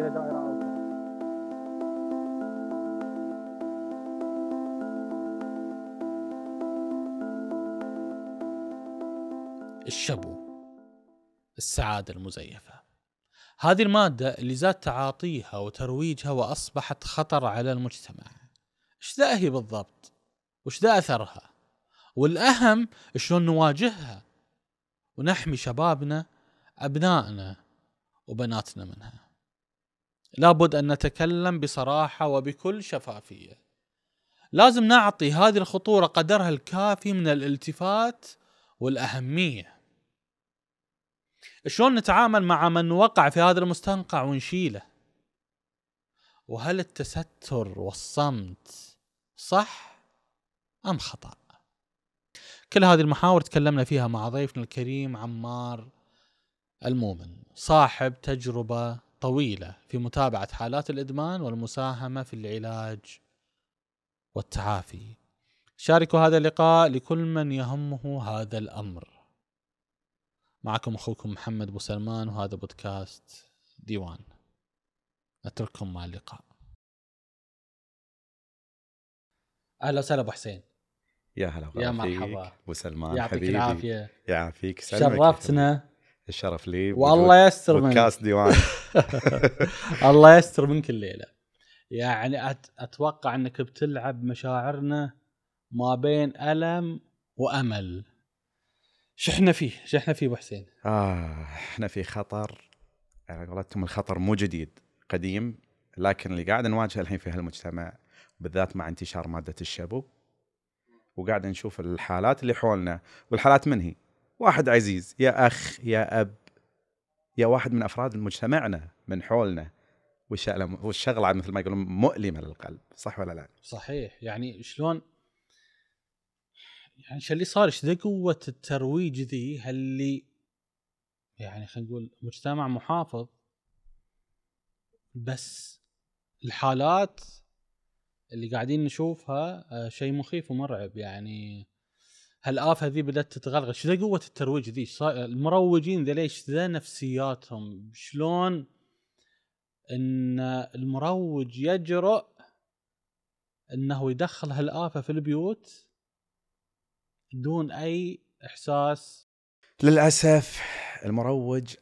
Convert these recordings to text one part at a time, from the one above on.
إلى دائره اوسع الشبو السعادة المزيفة. هذه المادة اللي زاد تعاطيها وترويجها وأصبحت خطر على المجتمع. إيش ذا هي بالضبط؟ وش ذا أثرها؟ والأهم شلون نواجهها؟ ونحمي شبابنا أبنائنا وبناتنا منها. لابد أن نتكلم بصراحة وبكل شفافية. لازم نعطي هذه الخطورة قدرها الكافي من الالتفات والأهمية. شلون نتعامل مع من وقع في هذا المستنقع ونشيله؟ وهل التستر والصمت صح أم خطأ؟ كل هذه المحاور تكلمنا فيها مع ضيفنا الكريم عمار المؤمن صاحب تجربة طويلة في متابعة حالات الإدمان والمساهمة في العلاج والتعافي. شاركوا هذا اللقاء لكل من يهمه هذا الأمر. معكم أخوكم محمد أبو سلمان وهذا بودكاست ديوان. أترككم مع اللقاء. أهلا وسهلا أبو حسين. يا هلا يا مرحبا. أبو سلمان يعطيك العافية. يعافيك. شرفتنا. الشرف لي والله يستر منك. بودكاست ديوان الله يستر منك الليلة. يعني أت أتوقع إنك بتلعب مشاعرنا ما بين ألم وأمل. شحنا فيه؟ شحنا فيه أبو حسين؟ آه إحنا في خطر. على قولتهم الخطر مو جديد قديم لكن اللي قاعد نواجهه الحين في هالمجتمع بالذات مع انتشار مادة الشبو وقاعد نشوف الحالات اللي حولنا. والحالات من هي؟ واحد عزيز يا أخ يا أب يا واحد من أفراد مجتمعنا من حولنا. والشغلة مثل ما يقولون مؤلمة للقلب صح ولا لا؟ صحيح. يعني شلون؟ يعني شو اللي صار إيش ذا قوة الترويج ذي؟ اللي يعني خلينا نقول مجتمع محافظ بس الحالات اللي قاعدين نشوفها آه، شيء مخيف ومرعب. يعني هالآفة ذي بدأت تتغلغل ذا قوة الترويج ذي؟ المروجين ذا ليش ذا نفسياتهم؟ شلون إن المروج يجرؤ إنه يدخل هالآفة في البيوت دون أي إحساس؟ للأسف المروج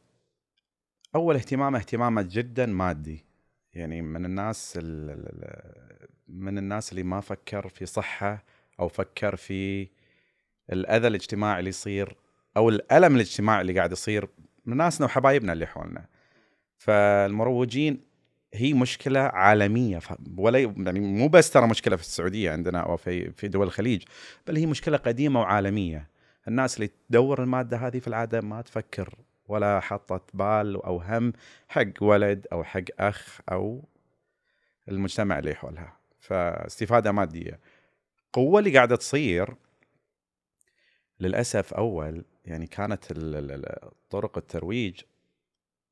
أول اهتمامه اهتمامه جدا مادي. يعني من الناس ال- ال- ال- من الناس اللي ما فكر في صحة أو فكر في الأذى الاجتماعي اللي يصير أو الألم الاجتماعي اللي قاعد يصير من ناسنا وحبايبنا اللي حولنا. فالمروجين هي مشكلة عالمية. ولا يعني مو بس ترى مشكلة في السعودية عندنا أو في في دول الخليج بل هي مشكلة قديمة وعالمية. الناس اللي تدور المادة هذه في العادة ما تفكر ولا حطت بال أو هم حق ولد أو حق أخ أو المجتمع اللي حولها. فاستفادة مادية. قوة اللي قاعدة تصير للأسف أول يعني كانت طرق الترويج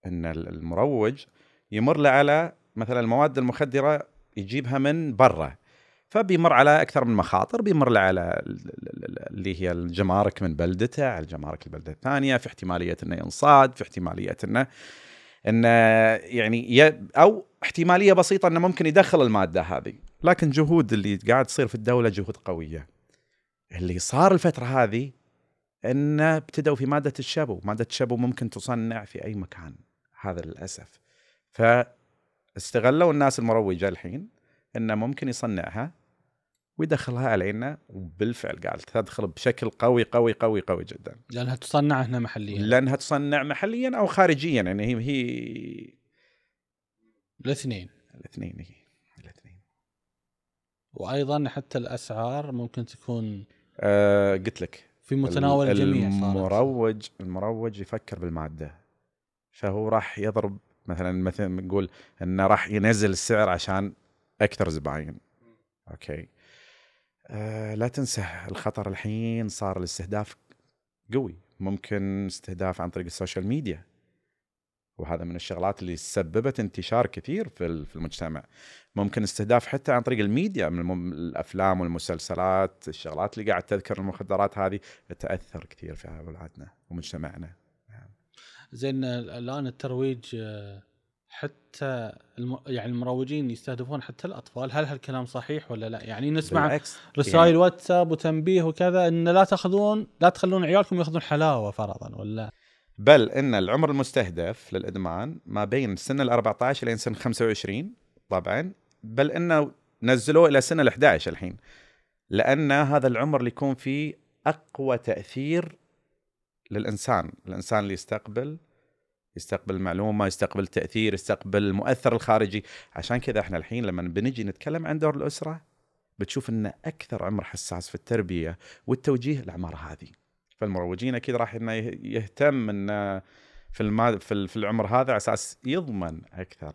إن ال- المروج يمر له على مثلا المواد المخدرة يجيبها من برا فبيمر على أكثر من مخاطر بيمر له على ال- ال- ال- اللي هي الجمارك من بلدته على الجمارك البلدة الثانية في احتمالية إنه ينصاد في احتمالية إنه إنه يعني أو احتمالية بسيطة إنه ممكن يدخل المادة هذه. لكن جهود اللي قاعد تصير في الدولة جهود قوية. اللي صار الفترة هذه انه ابتدوا في مادة الشبو مادة الشبو ممكن تصنع في أي مكان هذا للأسف. فاستغلوا الناس المروجة الحين إنه ممكن يصنعها ويدخلها علينا وبالفعل قاعد تدخل بشكل قوي قوي قوي قوي جدا. لأنها تصنع هنا محليا. لأنها تصنع محليا أو خارجيا يعني هي هي الاثنين. الاثنين هي الاثنين. وأيضا حتى الأسعار ممكن تكون أه قلت لك. في متناول الجميع صارت. المروج المروج يفكر بالمادة. فهو راح يضرب مثلا مثلا نقول إنه راح ينزل السعر عشان أكثر زباين. okay. آه لا تنسى الخطر الحين صار الاستهداف قوي. ممكن استهداف عن طريق ال social media. وهذا من الشغلات اللي سببت انتشار كثير في في المجتمع. ممكن استهداف حتى عن طريق الميديا من الأفلام والمسلسلات الشغلات اللي قاعد تذكر المخدرات هذه تأثر كثير في اولادنا ومجتمعنا. زين الآن الترويج آه، حتى الم... يعني المروجين يستهدفون حتى الأطفال. هل هالكلام صحيح ولا لا؟ يعني نسمع بالعكس رسائل يعني واتساب وتنبيه وكذا إن لا تأخذون لا تخلون عيالكم يأخذون حلاوة فرضا ولا؟ بل إن العمر المستهدف للإدمان ما بين سن ال 14 لين سن 25 طبعا بل إنه نزلوه إلى سن ال 11 الحين لأن هذا العمر اللي يكون فيه أقوى تأثير للإنسان، الإنسان اللي يستقبل يستقبل المعلومه، يستقبل التاثير، يستقبل المؤثر الخارجي، عشان كذا إحنا الحين لما بنجي نتكلم عن دور الأسرة بتشوف ان أكثر عمر حساس في التربية والتوجيه الاعمار هذه. فالمروجين أكيد راح إنه يهتم إنه في في في العمر هذا على أساس يضمن أكثر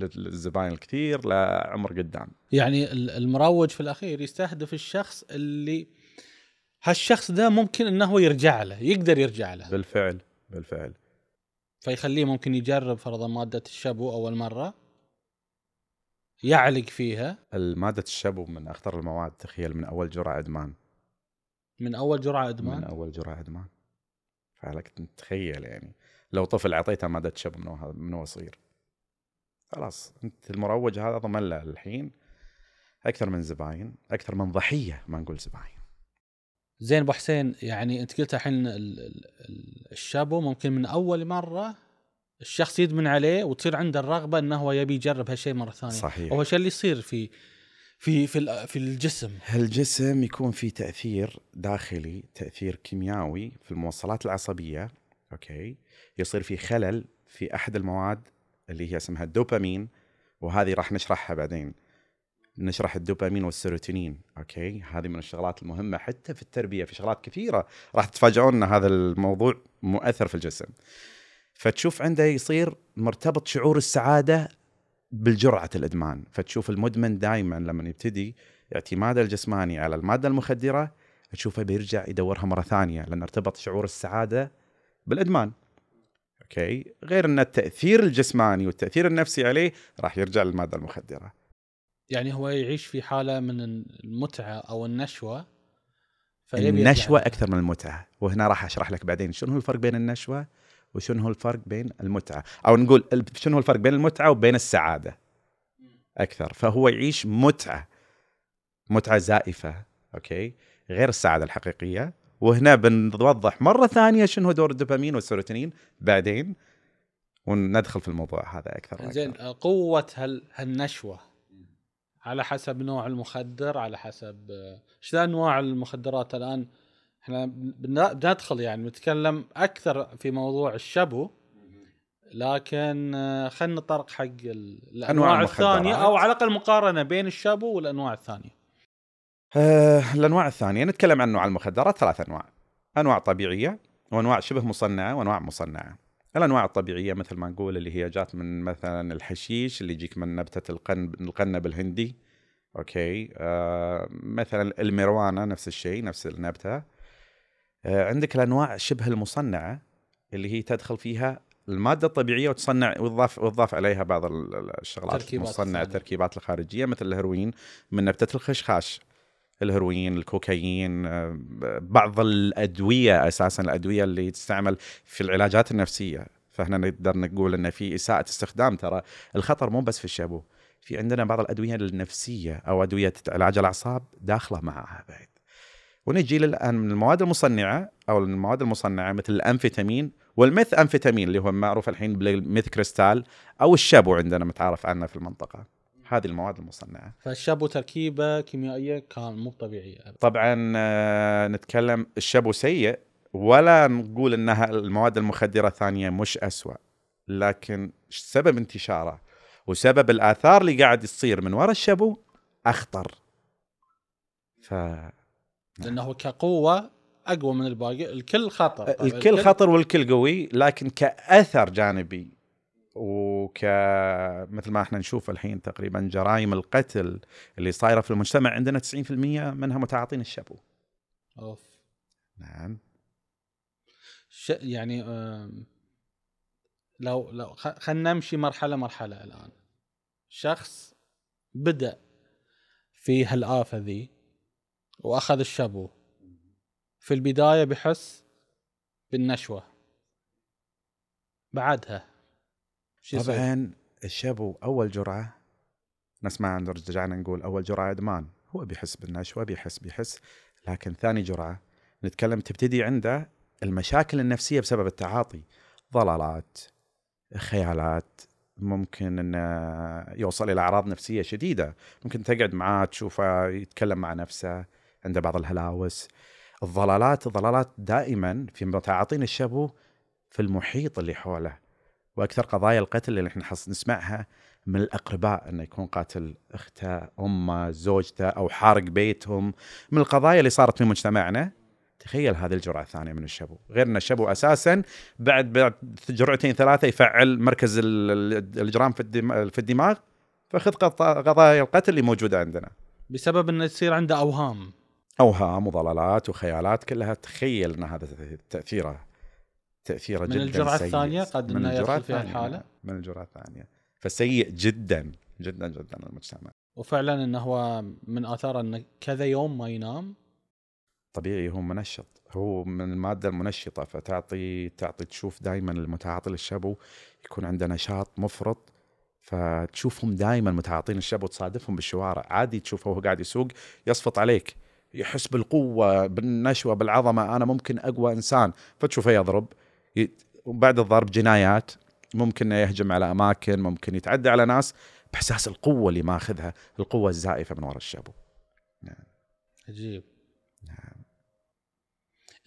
للزباين الكثير لعمر قدام. يعني ال- المروج في الأخير يستهدف الشخص اللي هالشخص ده ممكن إنه هو يرجع له يقدر يرجع له بالفعل بالفعل. فيخليه ممكن يجرب فرضا مادة الشابو أول مرة يعلق فيها المادة الشبو من أخطر المواد تخيل من أول جرعة إدمان من أول جرعة من إدمان؟ أول جرعة إدمان. فلك تخيل يعني. لو طفل أعطيته مادة شبو من وهو من هو صغير. خلاص أنت المروج هذا ضمن له الحين أكثر من زباين أكثر من ضحية ما نقول زباين. زين أبو حسين يعني أنت قلت الحين ال- ال- ال- الشابو ممكن من أول مرة الشخص يدمن عليه وتصير عنده الرغبة إنه هو يبي يجرب هالشيء مرة ثانية. صحيح. هو الشيء اللي يصير في في في في الجسم. الجسم يكون في تأثير داخلي تأثير كيميائي في الموصلات العصبية؟ okay. يصير في خلل في أحد المواد اللي هي اسمها الدوبامين وهذه راح نشرحها بعدين. نشرح الدوبامين والسيروتونين. okay. هذه من الشغلات المهمة حتى في التربية في شغلات كثيرة راح تتفاجئون أن هذا الموضوع مؤثر في الجسم. فتشوف عنده يصير مرتبط شعور السعادة بالجرعة الإدمان. فتشوف المدمن دائما لما يبتدي اعتماده الجسماني على المادة المخدرة تشوفه بيرجع يدورها مرة ثانية لأن ارتبط شعور السعادة بالإدمان. أوكي؟ غير أن التأثير الجسماني والتأثير النفسي عليه راح يرجع للمادة المخدرة. يعني هو يعيش في حالة من المتعة أو النشوة لها. أكثر من المتعة. وهنا راح أشرح لك بعدين شنو هو الفرق بين النشوة وشنو هو الفرق بين المتعة؟ أو نقول شنو هو الفرق بين المتعة وبين السعادة؟ أكثر. فهو يعيش متعة متعة زائفة okay؟ غير السعادة الحقيقية. وهنا بنوضح مرة ثانية شنو هو دور الدوبامين والسيروتونين بعدين وندخل في الموضوع هذا وأكثر. زين قوة هال هالنشوة على حسب نوع المخدر على حسب آه، إيش ذا انواع المخدرات الآن؟ إحنا بن- بندخل يعني نتكلم أكثر في موضوع الشبو لكن آه، خلينا نطرق حق ال- الأنواع. الثانية أو على الأقل مقارنة بين الشبو والأنواع الثانية. آه، الأنواع الثانية نتكلم عن انواع المخدرات ثلاث أنواع. أنواع طبيعية وأنواع شبه مصنعة وأنواع مصنعة. الأنواع الطبيعية مثل ما نقول اللي هي جات من مثلا الحشيش اللي يجيك من نبتة القنب القنب الهندي okay؟ آه مثلا الماريوانا نفس الشيء نفس النبتة. عندك الأنواع شبه المصنعة اللي هي تدخل فيها المادة الطبيعية وتصنع وتضاف وتضاف عليها بعض ال- ال- الشغلات تركيبات المصنعه ثانية. التركيبات الخارجية مثل الهيروين من نبتة الخشخاش. الهيروين الكوكايين آه، بعض الأدوية أساسا الأدوية اللي تستعمل في العلاجات النفسية. فهنا نقدر نقول إن في إساءة استخدام. ترى الخطر مو بس في الشابو في عندنا بعض الأدوية النفسية أو أدوية علاج الأعصاب داخلة معها بعد. ونجي للآن من المواد المصنعة أو المواد المصنعة مثل الأمفيتامين والميث أمفيتامين اللي هو معروف الحين بالميث كريستال أو الشابو عندنا متعارف عنه في المنطقة. هذه المواد المصنعة. فالشبو تركيبة كيميائية كان مو طبيعية طبعا آه، نتكلم الشابو سيء ولا نقول إنها المواد المخدرة الثانية مش أسوأ. لكن سبب انتشاره وسبب الآثار اللي قاعد يصير من وراء الشابو أخطر. ف لأنه كقوة أقوى من الباقي. الكل خطر. طبعاً. الكل خطر والكل قوي لكن كأثر جانبي وك مثل ما إحنا نشوف الحين تقريبا جرائم القتل اللي صايرة في المجتمع عندنا 90% منها متعاطين الشابو أوف. نعم. ش... يعني لو لو خ- خلينا نمشي مرحلة مرحلة الآن. شخص بدأ في هالآفة ذي وأخذ الشابو. في البداية بحس بالنشوة. بعدها شو؟ طبعا الشابو أول جرعة نسمع عن رجعنا نقول أول جرعة أدمان. هو بيحس بالنشوة بيحس بيحس. لكن ثاني جرعة نتكلم تبتدي عنده المشاكل النفسية بسبب التعاطي. ضلالات خيالات ممكن إنه يوصل إلى أعراض نفسية شديدة. ممكن تقعد معاه تشوفه يتكلم مع نفسه. عنده بعض الهلاوس. الضلالات الضلالات دائما في متعاطين الشابو في المحيط اللي حوله. وأكثر قضايا القتل اللي إحنا نسمعها من الأقرباء إنه يكون قاتل أخته أمه زوجته أو حارق بيتهم. من القضايا اللي صارت في مجتمعنا. تخيل هذه الجرعة الثانية من الشابو. غير ان الشابو أساسا بعد بعد جرعتين ثلاثة يفعل مركز ال- ال- الإجرام في الدم- في الدماغ. فخذ قضايا القتل اللي موجودة عندنا. بسبب إنه يصير عنده أوهام. أوهام وضلالات وخيالات كلها تخيل ان هذا تأثيره. تأثيره من جدا الجرعة سيء. الثانية قد من يدخل فيها؟ نعم، من الجرعة الثانية. فسيء جدا جدا جدا المجتمع وفعلا إنه هو من آثاره إنه كذا يوم ما ينام. طبيعي هو منشط. هو من المادة المنشطة فتعطي تعطي تشوف دائما المتعاطي للشابو يكون عنده نشاط مفرط فتشوفهم دائما متعاطين الشابو تصادفهم بالشوارع. عادي تشوفه وهو قاعد يسوق يصفط عليك. يحس بالقوة بالنشوة بالعظمة أنا ممكن أقوى إنسان. فتشوفه يضرب وبعد الضرب جنايات ممكن يهجم على أماكن ممكن يتعدى على ناس بإحساس القوة اللي ماخذها القوة الزائفة من وراء الشابو. عجيب.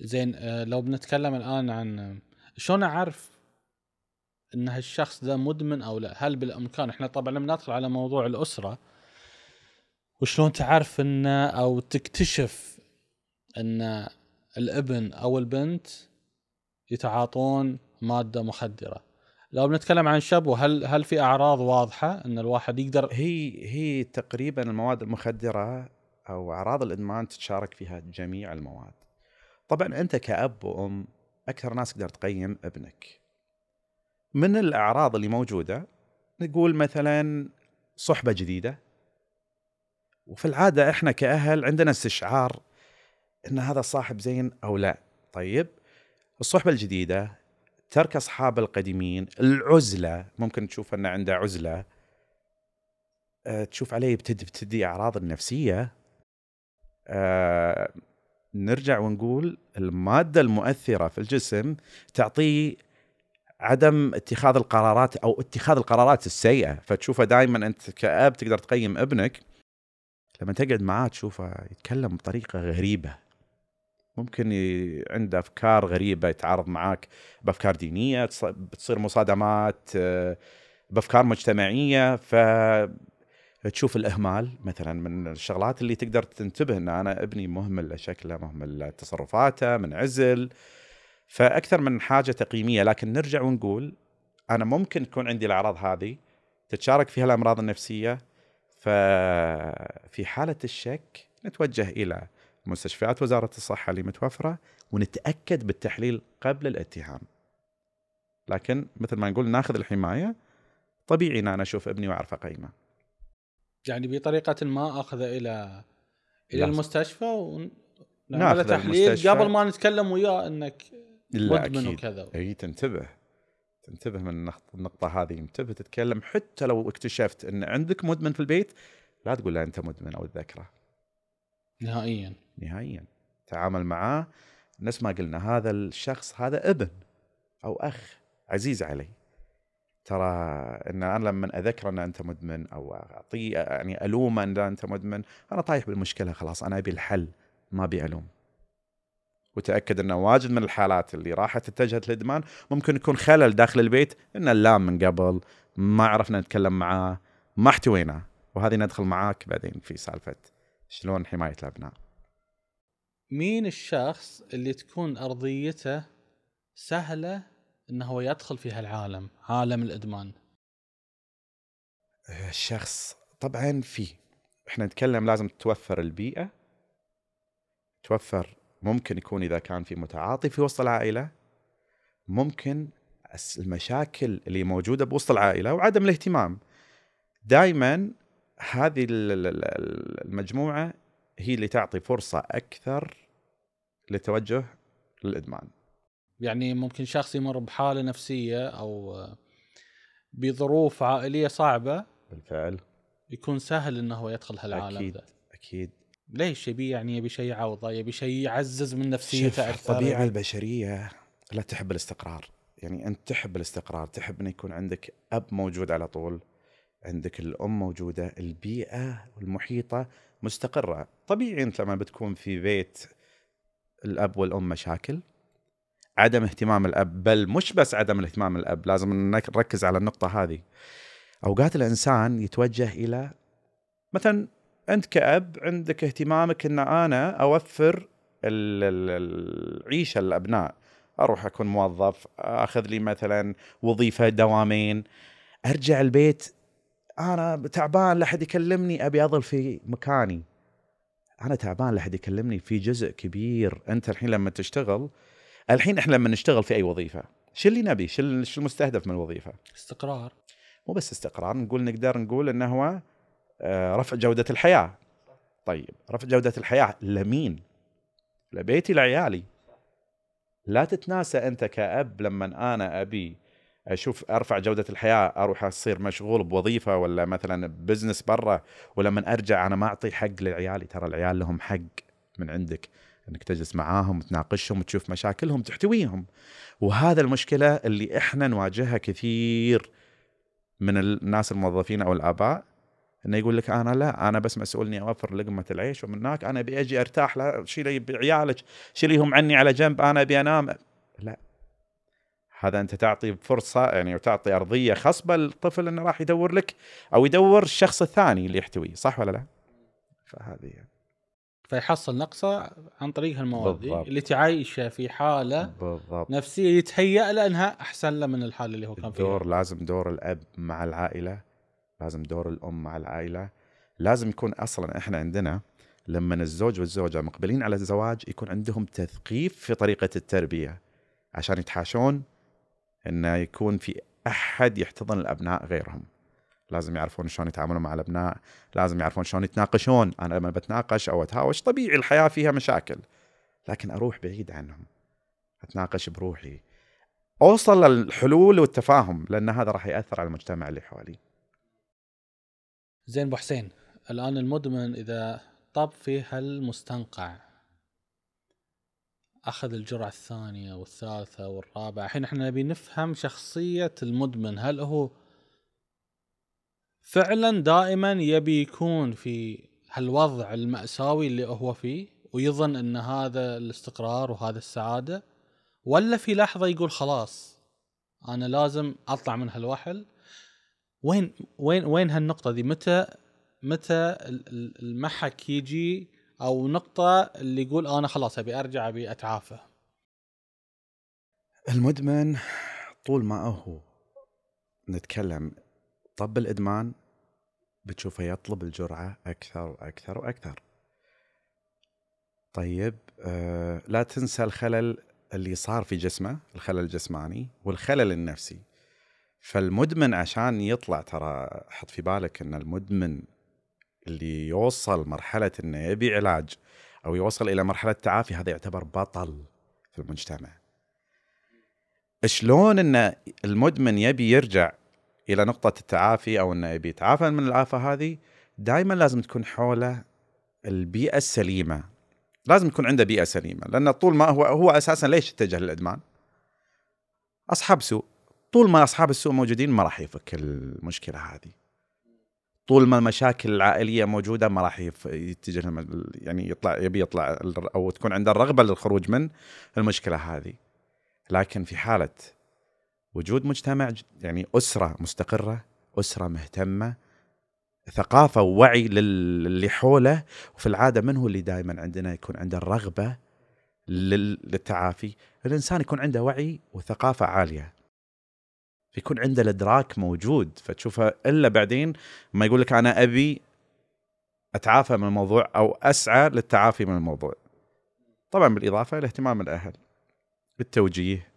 زين آه، لو بنتكلم الآن عن شلون أعرف إن هالشخص ده مدمن أو لا؟ هل بالإمكان؟ إحنا طبعا لما ندخل على موضوع الأسرة. وشلون تعرف إن أو تكتشف إن الابن أو البنت يتعاطون مادة مخدرة لو بنتكلم عن شابو هل هل في أعراض واضحة إن الواحد يقدر هي هي تقريبا المواد المخدرة أو أعراض الإدمان تتشارك فيها جميع المواد. طبعا أنت كأب وأم أكثر ناس تقدر تقيم ابنك. من الأعراض اللي موجودة نقول مثلا صحبة جديدة وفي العادة إحنا كأهل عندنا استشعار إن هذا الصاحب زين أو لا. طيب الصحبة الجديدة ترك أصحاب القديمين، العزلة ممكن تشوف أنه عنده عزلة آه، تشوف عليه يبتدي بتدي أعراض النفسية. آه، نرجع ونقول المادة المؤثرة في الجسم تعطيه عدم اتخاذ القرارات أو اتخاذ القرارات السيئة. فتشوفه دائما أنت كأب تقدر تقيم ابنك. لما تقعد معاه تشوفه يتكلم بطريقة غريبة ممكن. عنده أفكار غريبة يتعارض معاك بأفكار دينية تص- بتصير مصادمات آه، بأفكار مجتمعية ف تشوف الإهمال مثلا من الشغلات اللي تقدر تنتبه إن أنا ابني مهمل لشكله مهمل لتصرفاته منعزل فأكثر من حاجة تقييمية لكن نرجع ونقول أنا ممكن تكون عندي الأعراض هذه تتشارك فيها الامراض النفسية ففي حالة الشك نتوجه إلى مستشفيات وزارة الصحة اللي متوفره ونتأكد بالتحليل قبل الاتهام. لكن مثل ما نقول ناخذ الحماية طبيعي إن أنا أشوف ابني وأعرف أقيمه. يعني بطريقة ما أخذه إلى إلى لازم. المستشفى ونعمل تحليل. قبل ما نتكلم وياه لا مدمن وكذا إي تنتبه. تنتبه من النقط- النقطة هذه. انتبه تتكلم حتى لو اكتشفت إن عندك مدمن في البيت لا تقول له أنت مدمن أو تذكره نهائيا. نهائيا. تعامل معاه نفس ما قلنا هذا الشخص هذا ابن أو أخ عزيز علي ترى إن أنا لما اذكره أن أنت مدمن أو اعطيه يعني الومه أن أنت مدمن أنا طايح بالمشكلة خلاص أنا أبي الحل ما أبي ألوم. وتأكد أنه واجد من الحالات اللي راحت اتجهت للإدمان ممكن يكون خلل داخل البيت إن اللام من قبل ما عرفنا نتكلم معاه ما احتويناه وهذه ندخل معاك بعدين في سالفة شلون حماية الأبناء. مين الشخص اللي تكون أرضيته سهلة انه هو يدخل في هالعالم عالم الإدمان؟ الشخص طبعا في. إحنا نتكلم لازم توفر البيئة توفر ممكن يكون إذا كان في متعاطي في وسط العائلة ممكن المشاكل اللي موجودة بوسط العائلة وعدم الاهتمام. دائما هذه ال- ال- ال- المجموعة هي اللي تعطي فرصة أكثر للتوجه للإدمان. يعني ممكن شخص يمر بحالة نفسية أو بظروف عائلية صعبة بالفعل. يكون سهل إنه هو يدخل هالعالم أكيد ذا. أكيد. ليش يبي يعني يبي شيء يعوضه يبي شيء يعزز من نفسيته أكثر؟ الطبيعه البشرية لا تحب الاستقرار. يعني أنت تحب الاستقرار تحب إنه يكون عندك أب موجود على طول عندك الأم موجودة البيئة المحيطة مستقرة. طبيعي أنت لما بتكون في بيت الأب والأم مشاكل عدم اهتمام الأب بل مش بس عدم الاهتمام الأب لازم نركز على النقطة هذه. أوقات الإنسان يتوجه إلى مثلا أنت كأب عندك اهتمامك إن أنا أوفر ال- ال- العيشة للأبناء. أروح أكون موظف أخذ لي مثلا وظيفة دوامين. أرجع البيت أنا تعبان لا أحد يكلمني. أبي أظل في مكاني. أنا تعبان لا أحد يكلمني. في جزء كبير. أنت الحين لما تشتغل الحين إحنا لما نشتغل في أي وظيفة شو اللي نبي؟ شو ال- شو المستهدف من الوظيفة؟ استقرار. مو بس استقرار. نقول نقدر نقول إنه هو رفع جودة الحياة. طيب رفع جودة الحياة لمين؟ لبيتي لعيالي لا تتناسى أنت كأب لما أنا أبي أشوف أرفع جودة الحياة أروح أصير مشغول بوظيفة ولا مثلا بزنس برا ولما أرجع أنا ما أعطي حق لعيالي ترى العيال لهم حق من عندك إنك تجلس معاهم وتناقشهم وتشوف مشاكلهم تحتويهم. وهذا المشكلة اللي إحنا نواجهها كثير من الناس الموظفين أو الآباء إنه يقول لك أنا لا أنا بس مسؤول إني أوفر لقمة العيش ومن هناك أنا أبي أجي أرتاح لا شيلي بعيالك شيليهم عني على جنب أنا أبي أنام لا هذا أنت تعطي فرصة يعني وتعطي أرضية خصبة للطفل إنه راح يدور لك أو يدور الشخص الثاني اللي يحتويه صح ولا لا؟ فهذه يعني. فيحصل نقصة عن طريق هالمواد. اللي تعيشه في حالة بالضبط نفسية يتهيأ له انها أحسن له من الحالة اللي هو كان فيها الدور لازم دور الأب مع العائلة لازم دور الأم مع العائلة. لازم يكون أصلا إحنا عندنا لما الزوج والزوجة مقبلين على الزواج يكون عندهم تثقيف في طريقة التربية عشان يتحاشون إنه يكون في أحد يحتضن الأبناء غيرهم. لازم يعرفون شلون يتعاملون مع الأبناء لازم يعرفون شلون يتناقشون. أنا لما بتناقش أو أتهاوش طبيعي الحياة فيها مشاكل لكن أروح بعيد عنهم أتناقش بروحي. أوصل للحلول والتفاهم لأن هذا راح يأثر على المجتمع اللي حولي زين أبو حسين الآن المدمن إذا طب في هالمستنقع أخذ الجرعة الثانية والثالثة والرابعة الحين إحنا نبي نفهم شخصية المدمن هل هو فعلا دائما يبي يكون في هالوضع المأساوي اللي هو فيه ويظن إن هذا الاستقرار وهذا السعادة ولا في لحظة يقول خلاص أنا لازم أطلع من هالوحل؟ وين وين وين هالنقطة دي؟ متى متى ال- ال- المحك يجي أو نقطة اللي يقول أنا خلاص أبي أرجع أبي أتعافى؟ المدمن طول ما هو نتكلم طب الإدمان بتشوفه يطلب الجرعة أكثر وأكثر وأكثر. طيب آه لا تنسى الخلل اللي صار في جسمه الخلل الجسماني والخلل النفسي. فالمدمن عشان يطلع ترى حط في بالك إن المدمن اللي يوصل مرحلة إنه يبي علاج أو يوصل إلى مرحلة تعافي هذا يعتبر بطل في المجتمع. شلون إن المدمن يبي يرجع إلى نقطة التعافي أو إنه يبي يتعافى من الافه هذه؟ دائما لازم تكون حوله البيئة السليمة. لازم يكون عنده بيئة سليمة لأن طول ما هو هو أساسا ليش اتجه للإدمان؟ أصحاب سوء. طول ما أصحاب السوء موجودين ما راح يفك المشكلة هذه. طول ما المشاكل العائلية موجودة ما راح يتجه يعني يطلع يبي يطلع أو تكون عنده الرغبة للخروج من المشكلة هذه. لكن في حالة وجود مجتمع يعني أسرة مستقرة أسرة مهتمة ثقافة ووعي لل- اللي حوله وفي العادة من هو اللي دائما عندنا يكون عنده الرغبة لل- للتعافي؟ الإنسان يكون عنده وعي وثقافة عالية. يكون عنده الإدراك موجود فتشوفه إلا بعدين ما يقول لك أنا أبي أتعافى من الموضوع أو أسعى للتعافي من الموضوع. طبعا بالإضافة إلى اهتمام الأهل التوجيه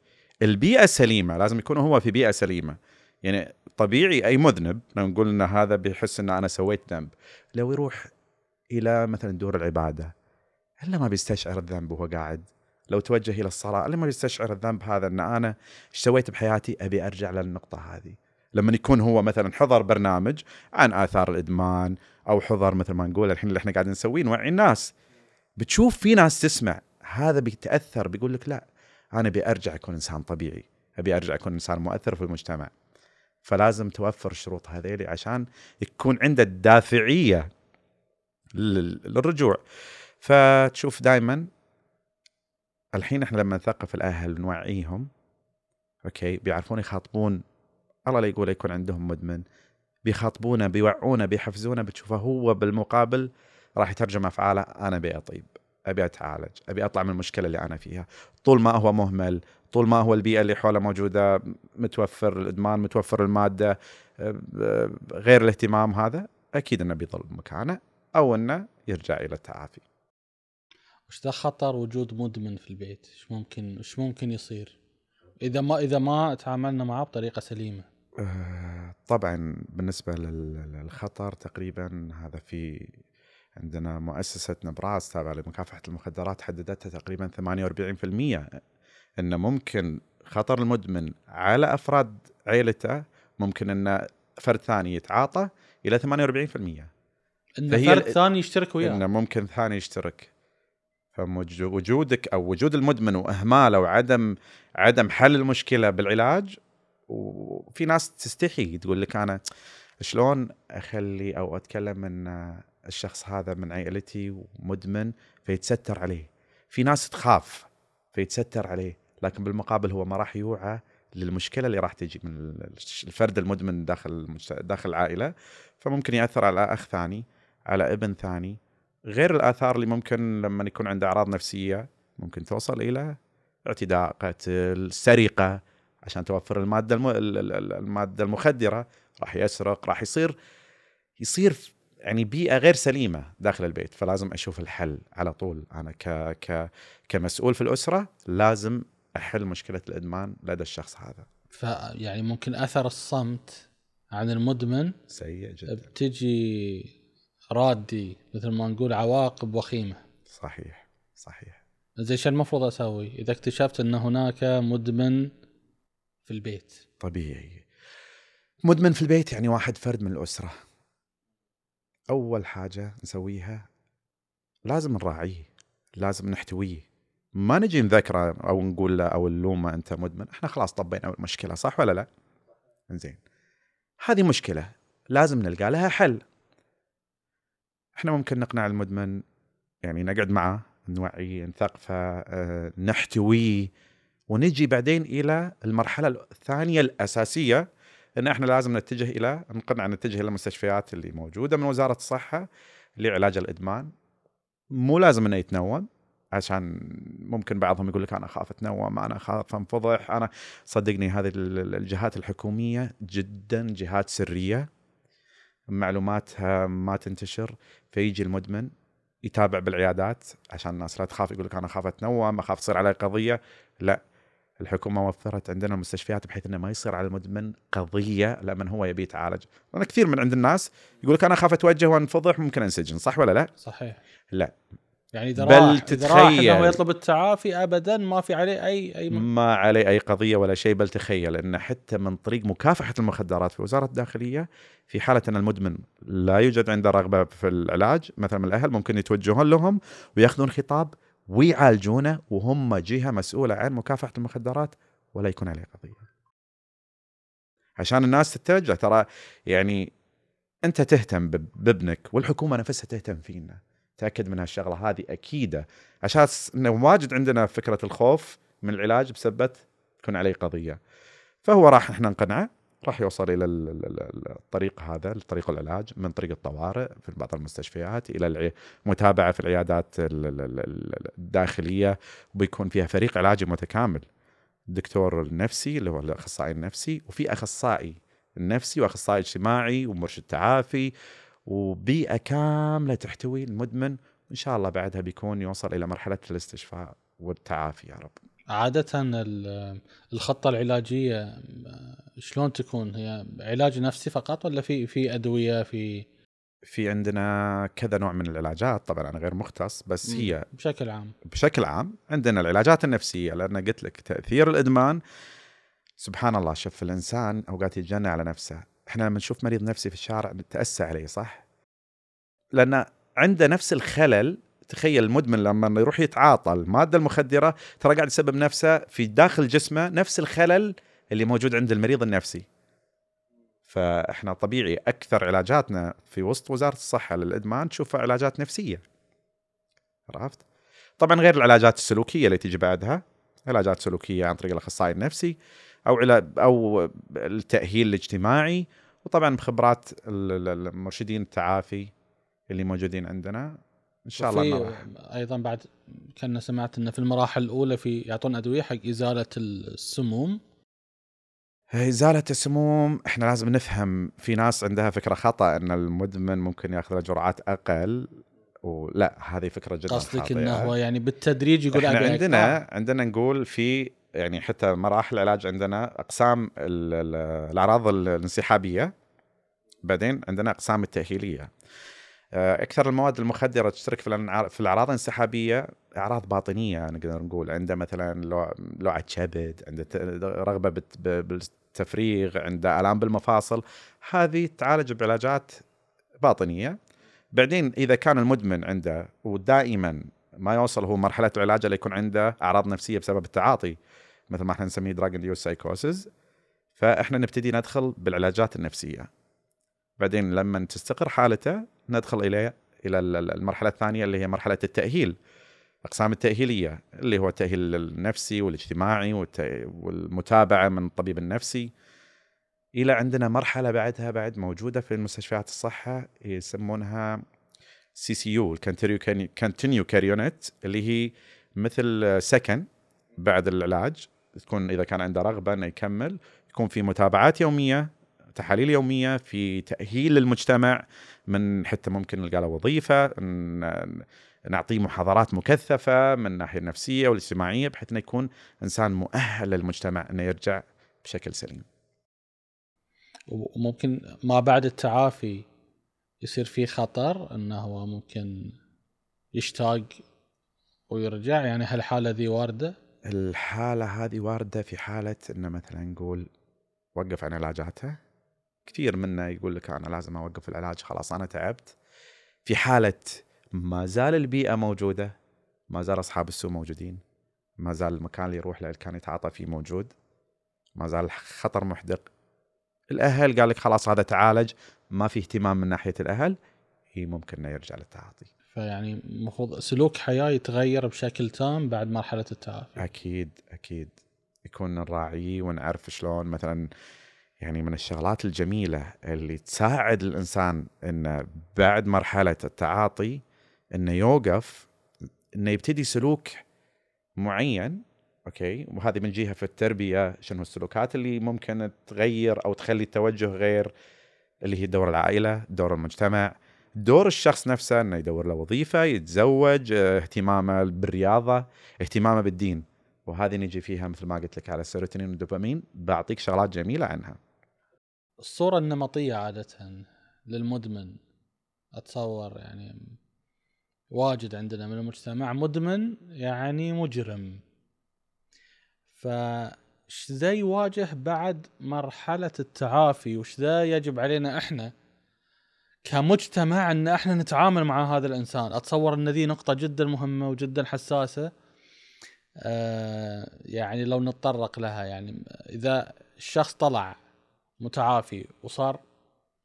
البيئة السليمة لازم يكون هو في بيئة سليمة. يعني طبيعي أي مذنب لو نقول إن هذا بيحس إن أنا سويت ذنب. لو يروح إلى مثلا دور العبادة إلا ما بيستشعر الذنب وهو قاعد. لو توجه إلى الصلاة الا ما بيستشعر الذنب هذا إن أنا إيش سويت بحياتي؟ أبي أرجع للنقطة هذه. لما يكون هو مثلا حضر برنامج عن آثار الإدمان أو حضر مثل ما نقول الحين اللي إحنا قاعدين نسويه نوعي الناس. بتشوف في ناس تسمع هذا بيتأثر بيقول لك لا أنا أبي أرجع أكون إنسان طبيعي أبي أرجع أكون إنسان مؤثر في المجتمع. فلازم توفر الشروط هذيلي عشان يكون عنده الدافعيه لل- للرجوع. فتشوف دائما الحين إحنا لما نثقف الأهل ونوعيهم أوكي بيعرفون يخاطبون الله لا يقول يكون عندهم مدمن بيخاطبونه بيوعونه بيحفزونه بتشوفه هو بالمقابل راح يترجم أفعاله أنا أبي أطيب أبي أتعالج أبي أطلع من المشكلة اللي أنا فيها. طول ما هو مهمل طول ما هو البيئة اللي حوله موجودة متوفر الإدمان متوفر المادة آه، غير الاهتمام هذا أكيد إنه بيظل مكانه أو إنه يرجع إلى التعافي. وش ذا خطر وجود مدمن في البيت؟ إيش ممكن إيش ممكن يصير؟ إذا ما إذا ما تعاملنا معه بطريقة سليمة. آه، طبعا بالنسبة لل- للخطر تقريبا هذا في عندنا مؤسسة نبراس تابعة لمكافحة المخدرات حددتها تقريبا 48% انه ممكن خطر المدمن على أفراد عيلته ممكن إن فرد ثاني يتعاطى إلى 48% إن فرد ثاني يشترك وياه. انه ممكن ثاني يشترك فوجودك أو وجود المدمن وإهماله وعدم عدم حل المشكلة بالعلاج وفي ناس تستحي تقول لك أنا شلون أخلي أو أتكلم إن الشخص هذا من عائلتي ومدمن فيتستر عليه. في ناس تخاف فيتستر عليه لكن بالمقابل هو ما راح يوعى للمشكلة اللي راح تجي من الفرد المدمن داخل داخل العائلة فممكن يأثر على أخ ثاني على ابن ثاني غير الآثار اللي ممكن لما يكون عنده أعراض نفسية ممكن توصل إلى اعتداء قتل سرقة عشان توفر المادة الم... ال- ال- ال- المادة المخدرة. راح يسرق راح يصير يصير يعني بيئة غير سليمة داخل البيت فلازم أشوف الحل على طول. أنا ك ك كمسؤول في الأسرة لازم أحل مشكلة الإدمان لدى الشخص هذا. فيعني ممكن أثر الصمت عن المدمن سيء جدا. بتجي رادي مثل ما نقول عواقب وخيمة. صحيح صحيح. زي شو المفروض أسوي؟ إذا اكتشفت أن هناك مدمن في البيت. طبيعي. مدمن في البيت يعني واحد فرد من الأسرة. أول حاجة نسويها لازم نراعيه لازم نحتويه. ما نجي نذكره أو نقول له أو نلومه أنت مدمن. إحنا خلاص طبينا المشكلة صح ولا لا؟ زين هذه مشكلة لازم نلقى لها حل. إحنا ممكن نقنع المدمن يعني نقعد معه نوعيه نثقفه آه، نحتويه ونجي بعدين إلى المرحلة الثانية الأساسية إن إحنا لازم نتجه إلى نقنع نتجه إلى المستشفيات اللي موجودة من وزارة الصحة لعلاج الإدمان. مو لازم إنه يتنوم عشان ممكن بعضهم يقول لك أنا أخاف أتنوم أنا أخاف أنفضح أنا صدقني هذه ال- ال- الجهات الحكومية جدا جهات سرية معلوماتها ما تنتشر. فيجي المدمن يتابع بالعيادات عشان الناس لا تخاف يقول لك أنا أخاف أتنوم أخاف تصير علي قضية. لا الحكومة وفرت عندنا المستشفيات بحيث إنه ما يصير على المدمن قضية لمن هو يبي يتعالج. لأن كثير من عند الناس يقول لك أنا أخاف أتوجه وأنفضح ممكن أنسجن صح ولا لا؟ صحيح. لا. يعني إذا بل تتخيل. إنه يطلب التعافي ابدا ما في عليه اي أي م... ما عليه أي قضية ولا شيء بل تخيل إن حتى من طريق مكافحة المخدرات في وزارة الداخلية في حالة إن المدمن لا يوجد عنده رغبة في العلاج مثلا من الأهل ممكن يتوجهون لهم ويأخذون خطاب ويعالجونه وهم جهة مسؤولة عن مكافحة المخدرات ولا يكون عليه قضية. عشان الناس تتوجه ترى يعني أنت تهتم بابنك والحكومة نفسها تهتم فينا. تأكد من هالشغلة. هذه أكيدة. عشان إنه واجد عندنا فكرة الخوف من العلاج بسبه تكون عليه قضية. فهو راح إحنا نقنعه. راح يوصل إلى ال- ال- ال- الطريق هذا طريق العلاج من طريق الطوارئ في بعض المستشفيات إلى المتابعه في العيادات ال- ال- ال- ال- الداخلية وبيكون فيها فريق علاجي متكامل. الدكتور النفسي اللي هو الأخصائي النفسي وفي أخصائي النفسي وأخصائي اجتماعي ومرشد تعافي وبيئة كاملة تحتوي المدمن وإن شاء الله بعدها بيكون يوصل إلى مرحلة الاستشفاء والتعافي يا رب. عادة ال- الخطة العلاجية م- شلون تكون؟ هي علاج نفسي فقط ولا في في أدوية في في عندنا كذا نوع من العلاجات. طبعا أنا غير مختص بس. هي بشكل عام. بشكل عام عندنا العلاجات النفسية لأن قلت لك تأثير الإدمان. سبحان الله شوف الإنسان أوقات يتجنى على نفسه. إحنا لما نشوف مريض نفسي في الشارع نتاسى عليه صح؟ لأن عنده نفس الخلل تخيل المدمن لما يروح يتعاطى الماده المخدرة ترى قاعد يسبب نفسه في داخل جسمه نفس الخلل اللي موجود عند المريض النفسي. فإحنا طبيعي أكثر علاجاتنا في وسط وزارة الصحة للإدمان تشوفها علاجات نفسية. عرفت؟ طبعا غير العلاجات السلوكية اللي تيجي بعدها علاجات سلوكية عن طريق الأخصائي النفسي أو أو التأهيل الاجتماعي وطبعا بخبرات المرشدين التعافي اللي موجودين عندنا. إن شاء الله وفي أيضا بعد كنا سمعت انه في المراحل الأولى في يعطون أدوية حق إزالة السموم. إزالة السموم إحنا لازم نفهم في ناس عندها فكرة خطأ إن المدمن ممكن يأخذ جرعات أقل ولا هذه فكرة جدا قصدك إنه هو يعني بالتدريج يقول إحنا عندنا أكثر. عندنا نقول في يعني حتى مراحل العلاج عندنا أقسام الأعراض الانسحابية بعدين عندنا أقسام التأهيلية. آه، أكثر المواد المخدرة تشترك في في الأعراض الانسحابية أعراض باطنية نقدر نقول. عنده مثلا لوعة كبد عنده رغبة بالتفريغ عنده آلام بالمفاصل. هذه تعالج بعلاجات باطنية. بعدين إذا كان المدمن عنده ودائما ما يوصل هو مرحلة العلاج اللي يكون عنده أعراض نفسية بسبب التعاطي مثل ما إحنا نسميه drug induced psychosis فإحنا نبتدي ندخل بالعلاجات النفسية. بعدين لما تستقر حالته ندخل إلى إلى المرحلة الثانية اللي هي مرحلة التأهيل. أقسام التأهيلية اللي هو التأهيل النفسي والاجتماعي والمتابعة من الطبيب النفسي. إلى عندنا مرحلة بعدها بعد موجودة في مستشفيات الصحة يسمونها CCU continue care unit اللي هي مثل سكن بعد العلاج. تكون إذا كان عنده رغبة إنه يكمل يكون في متابعات يومية تحاليل يومية في تأهيل المجتمع من حتى ممكن نلقى له وظيفة نعطيه محاضرات مكثفة من الناحيه النفسية والاجتماعية بحيث إنه يكون إنسان مؤهل للمجتمع إنه يرجع بشكل سليم. وممكن ما بعد التعافي يصير في خطر انه هو ممكن يشتاق ويرجع يعني هالحالة ذي واردة؟ الحالة هذه واردة في حالة إنه مثلا نقول وقف عن علاجاته كثير منا يقول لك أنا لازم أوقف العلاج خلاص أنا تعبت. في حالة ما زال البيئة موجودة ما زال أصحاب السوء موجودين ما زال المكان اللي يروح له اللي كان يتعاطى فيه موجود ما زال خطر محدق. الأهل قال لك خلاص هذا تعالج ما في اهتمام من ناحية الأهل هي ممكن إنه يرجع للتعاطي. فيعني المفروض سلوك حياة يتغير بشكل تام بعد مرحلة التعافي. أكيد أكيد. يكون نراعيه ونعرف شلون مثلا يعني من الشغلات الجميلة اللي تساعد الإنسان إنه بعد مرحلة التعاطي إنه يوقف إنه يبتدي سلوك معين أوكي؟ وهذه من جهة في التربية شنو السلوكات اللي ممكن تغير أو تخلي التوجه غير اللي هي دور العائلة دور المجتمع. دور الشخص نفسه إنه يدور له وظيفة يتزوج اهتمامه بالرياضة اهتمامه بالدين. وهذه نجي فيها مثل ما قلت لك على السيروتونين والدوبامين. بعطيك شغلات جميلة عنها. الصورة النمطية عادة للمدمن أتصور يعني واجد عندنا من المجتمع مدمن يعني مجرم. فش ذا يواجه بعد مرحلة التعافي؟ وش ذا يجب علينا إحنا كمجتمع إن إحنا نتعامل مع هذا الإنسان أتصور إن ذي نقطة جدا مهمة وجدا حساسة آه يعني لو نتطرق لها يعني إذا الشخص طلع متعافي وصار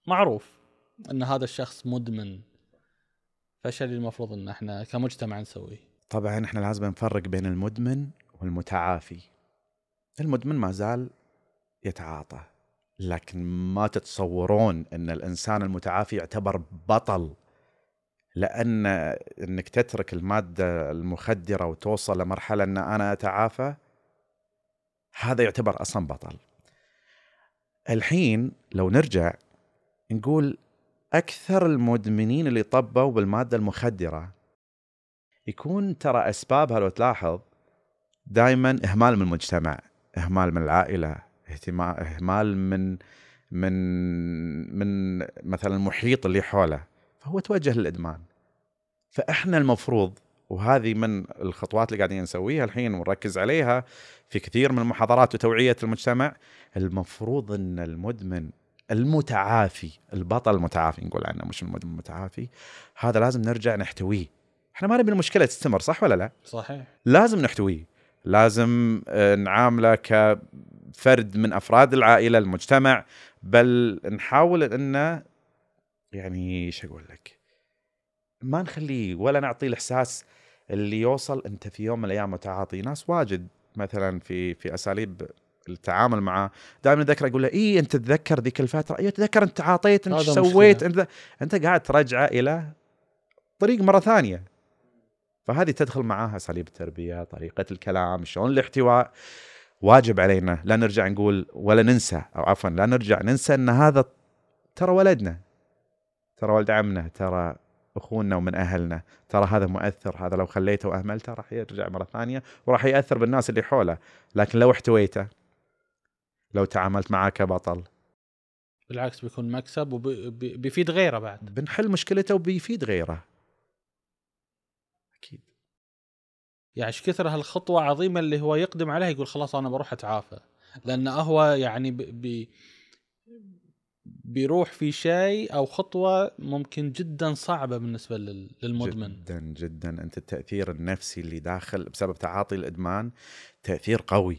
معروف إن هذا الشخص مدمن اللي المفروض إن إحنا كمجتمع نسويه؟ طبعا إحنا لازم نفرق بين المدمن والمتعافي. المدمن ما زال يتعاطى لكن ما تتصورون إن الإنسان المتعافي يعتبر بطل. لأن إنك تترك المادة المخدرة وتوصل لمرحلة إن أنا أتعافى هذا يعتبر أصلا بطل. الحين لو نرجع نقول أكثر المدمنين اللي طبوا بالمادة المخدرة يكون ترى أسبابها لو تلاحظ دائما إهمال من المجتمع إهمال من العائلة اهمال من من من مثلا المحيط اللي حوله فهو توجه للإدمان. فإحنا المفروض وهذه من الخطوات اللي قاعدين نسويها الحين ونركز عليها في كثير من المحاضرات وتوعية المجتمع المفروض إن المدمن المتعافي البطل المتعافي نقول عنه مش المدمن المتعافي هذا لازم نرجع نحتويه. إحنا ما نبي المشكلة تستمر صح ولا لا؟ صحيح. لازم نحتويه. لازم آه، نعامله كفرد من أفراد العائلة المجتمع. بل نحاول انه يعني إيش أقول لك؟ ما نخليه ولا نعطيه الإحساس اللي يوصل أنت في يوم من الأيام متعاطي ناس واجد مثلا في في أساليب التعامل معه دائما أذكر أقول له اي أنت تتذكر ذيك الفترة؟ اي تذكر أنت عاطيت أنت سويت مشكلة. أنت أنت قاعد ترجعه إلى طريق مرة ثانية. فهذه تدخل معاها اساليب التربية طريقة الكلام شلون الاحتواء؟ واجب علينا لا نرجع نقول ولا ننسى أو عفوا لا نرجع ننسى إن هذا ترى ولدنا ترى ولد عمنا ترى أخونا ومن أهلنا ترى هذا مؤثر هذا لو خليته وأهملته راح يرجع مرة ثانية وراح يأثر بالناس اللي حوله لكن لو احتويته لو تعاملت معاه كبطل. بالعكس بيكون مكسب وبيفيد غيره بعد. بنحل مشكلته وبيفيد غيره أكيد يعني إيش كثر هالخطوة عظيمة اللي هو يقدم عليها يقول خلاص أنا بروح أتعافى. لأن هو يعني بي بي بيروح في شيء أو خطوة ممكن جدا صعبة بالنسبة لل- للمدمن. جدا جدا. أنت التأثير النفسي اللي داخل بسبب تعاطي الإدمان تأثير قوي.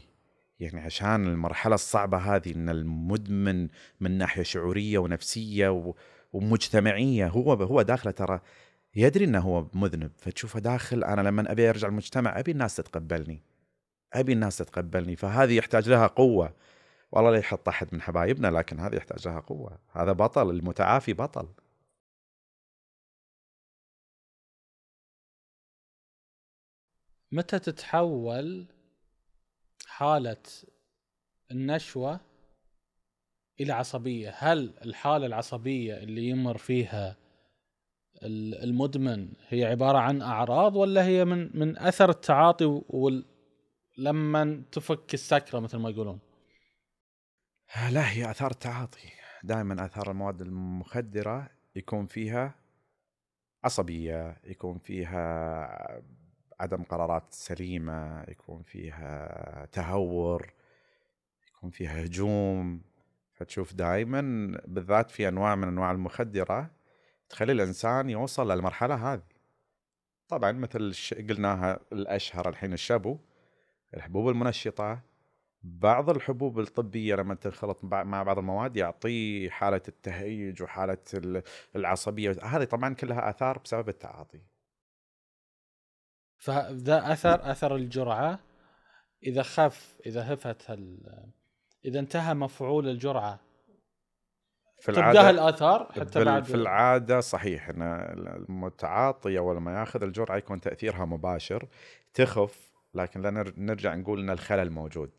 يعني عشان المرحلة الصعبة هذه إن المدمن من ناحية شعورية ونفسية و- ومجتمعية هو هو داخله ترى يدري إنه هو مذنب. فتشوفه داخل أنا لما أبي أرجع المجتمع أبي الناس تتقبلني. أبي الناس تتقبلني. فهذه يحتاج لها قوة. والله لا يحط أحد من حبايبنا لكن هذه يحتاج لها قوة. هذا بطل المتعافي بطل. متى تتحول حالة النشوة إلى عصبية؟ هل الحالة العصبية اللي يمر فيها المدمن هي عبارة عن أعراض ولا هي من من أثر التعاطي وال لما تفك السكرة مثل ما يقولون؟ لا هي أثار التعاطي. دائما أثار المواد المخدرة يكون فيها عصبية يكون فيها عدم قرارات سليمة يكون فيها تهور يكون فيها هجوم. فتشوف دائما بالذات في أنواع من أنواع المخدرة تخلي الإنسان يوصل للمرحلة هذه. طبعا مثل قلناها الأشهر الحين الشابو الحبوب المنشطة. بعض الحبوب الطبية لما تنخلط مع بعض المواد يعطيه حالة التهيج وحالة ال- العصبية. هذه طبعا كلها آثار بسبب التعاطي. فذا اثر اثر الجرعة إذا خف إذا هفت هال إذا انتهى مفعول الجرعة في تبقى الاثار حتى بعد. في العادة صحيح إن المتعاطي اول ما ياخذ الجرعه يكون تأثيرها مباشر تخف لكن لا نر- نرجع نقول إن الخلل موجود.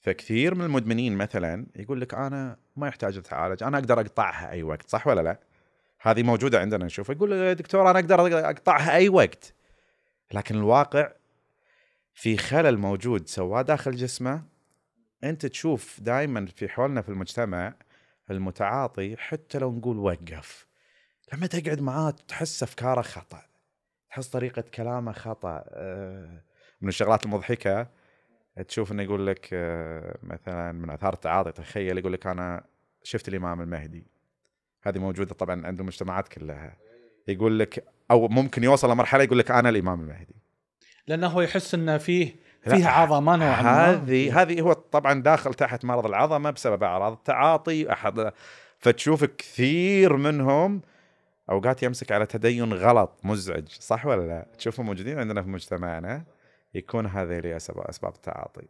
فكثير من المدمنين مثلا يقول لك أنا ما يحتاج أتعالج أنا أقدر أقطعها أي وقت صح ولا لا؟ هذه موجودة عندنا نشوف يقول يا دكتور أنا أقدر أقطعها أي وقت. لكن الواقع في خلل موجود سواه داخل جسمه أنت تشوف دائما في حولنا في المجتمع المتعاطي حتى لو نقول وقف. لما تقعد معاه تحس أفكاره خطأ تحس طريقة كلامه خطأ. آه، من الشغلات المضحكة تشوف إنه يقول لك آه، مثلا من أثار التعاطي تخيل يقول لك أنا شفت الإمام المهدي. هذه موجودة طبعا عند المجتمعات كلها. يقول لك أو ممكن يوصل لمرحلة يقول لك أنا الإمام المهدي. لأنه هو يحس انه فيه لا، فيه عظمة نوعا ما هذه هذه هو طبعا داخل تحت مرض العظمة بسبب أعراض التعاطي احد فتشوف كثير منهم أوقات يمسك على تدين غلط مزعج صح ولا لا؟ تشوفهم موجودين عندنا في مجتمعنا يكون هذه اسباب أسباب التعاطي.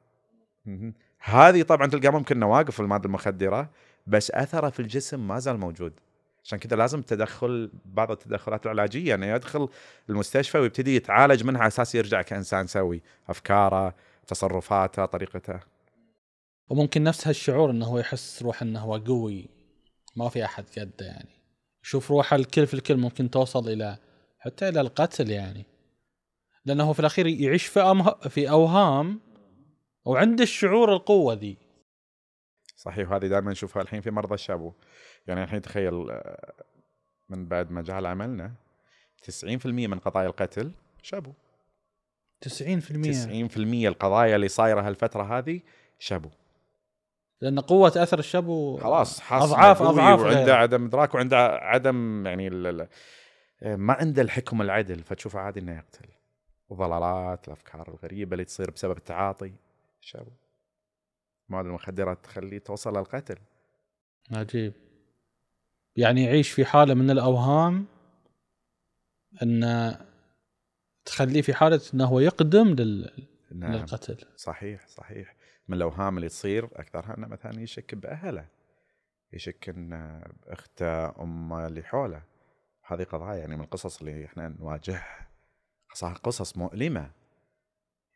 هذه طبعا تلقى ممكن نواقف المادة المخدرة بس أثره في الجسم ما زال موجود. عشان كذا لازم تدخل بعض التدخلات العلاجية. انه يدخل المستشفى ويبتدي يتعالج منها على أساس يرجع كإنسان سوي، أفكاره، تصرفاته، طريقته. وممكن نفس هالشعور إنه هو يحس روح إنه هو قوي ما في أحد قده يعني. يشوف روحه الكل في الكل ممكن توصل إلى حتى إلى القتل يعني. لأنه هو في الأخير يعيش في أمه في أوهام وعنده الشعور القوة ذي. صحيح وهذه دائما نشوفها الحين في مرضى الشابو يعني الحين تخيل آه، من بعد مجال عملنا 90% من قضايا القتل شابو 90% 90% القضايا اللي صايرة هالفترة هذه شابو لأن قوة أثر الشبو خلاص حاسس اضعاف أضعاف وعنده. عدم إدراك وعنده عدم يعني ال- ال- ما عنده الحكم العدل فتشوفه عادي إنه يقتل. وضلالات الأفكار الغريبة اللي تصير بسبب التعاطي شابو مواد المخدرات تخليه توصل للقتل. عجيب. يعني يعيش في حالة من الأوهام إن تخليه في حالة إنه هو يقدم لل... نعم. للقتل. صحيح صحيح. من الأوهام اللي تصير أكثرها إنه مثلا يشك بأهله يشك إن أخته أمه اللي حوله. هذه قضايا يعني من القصص اللي إحنا نواجهها صح قصص مؤلمة.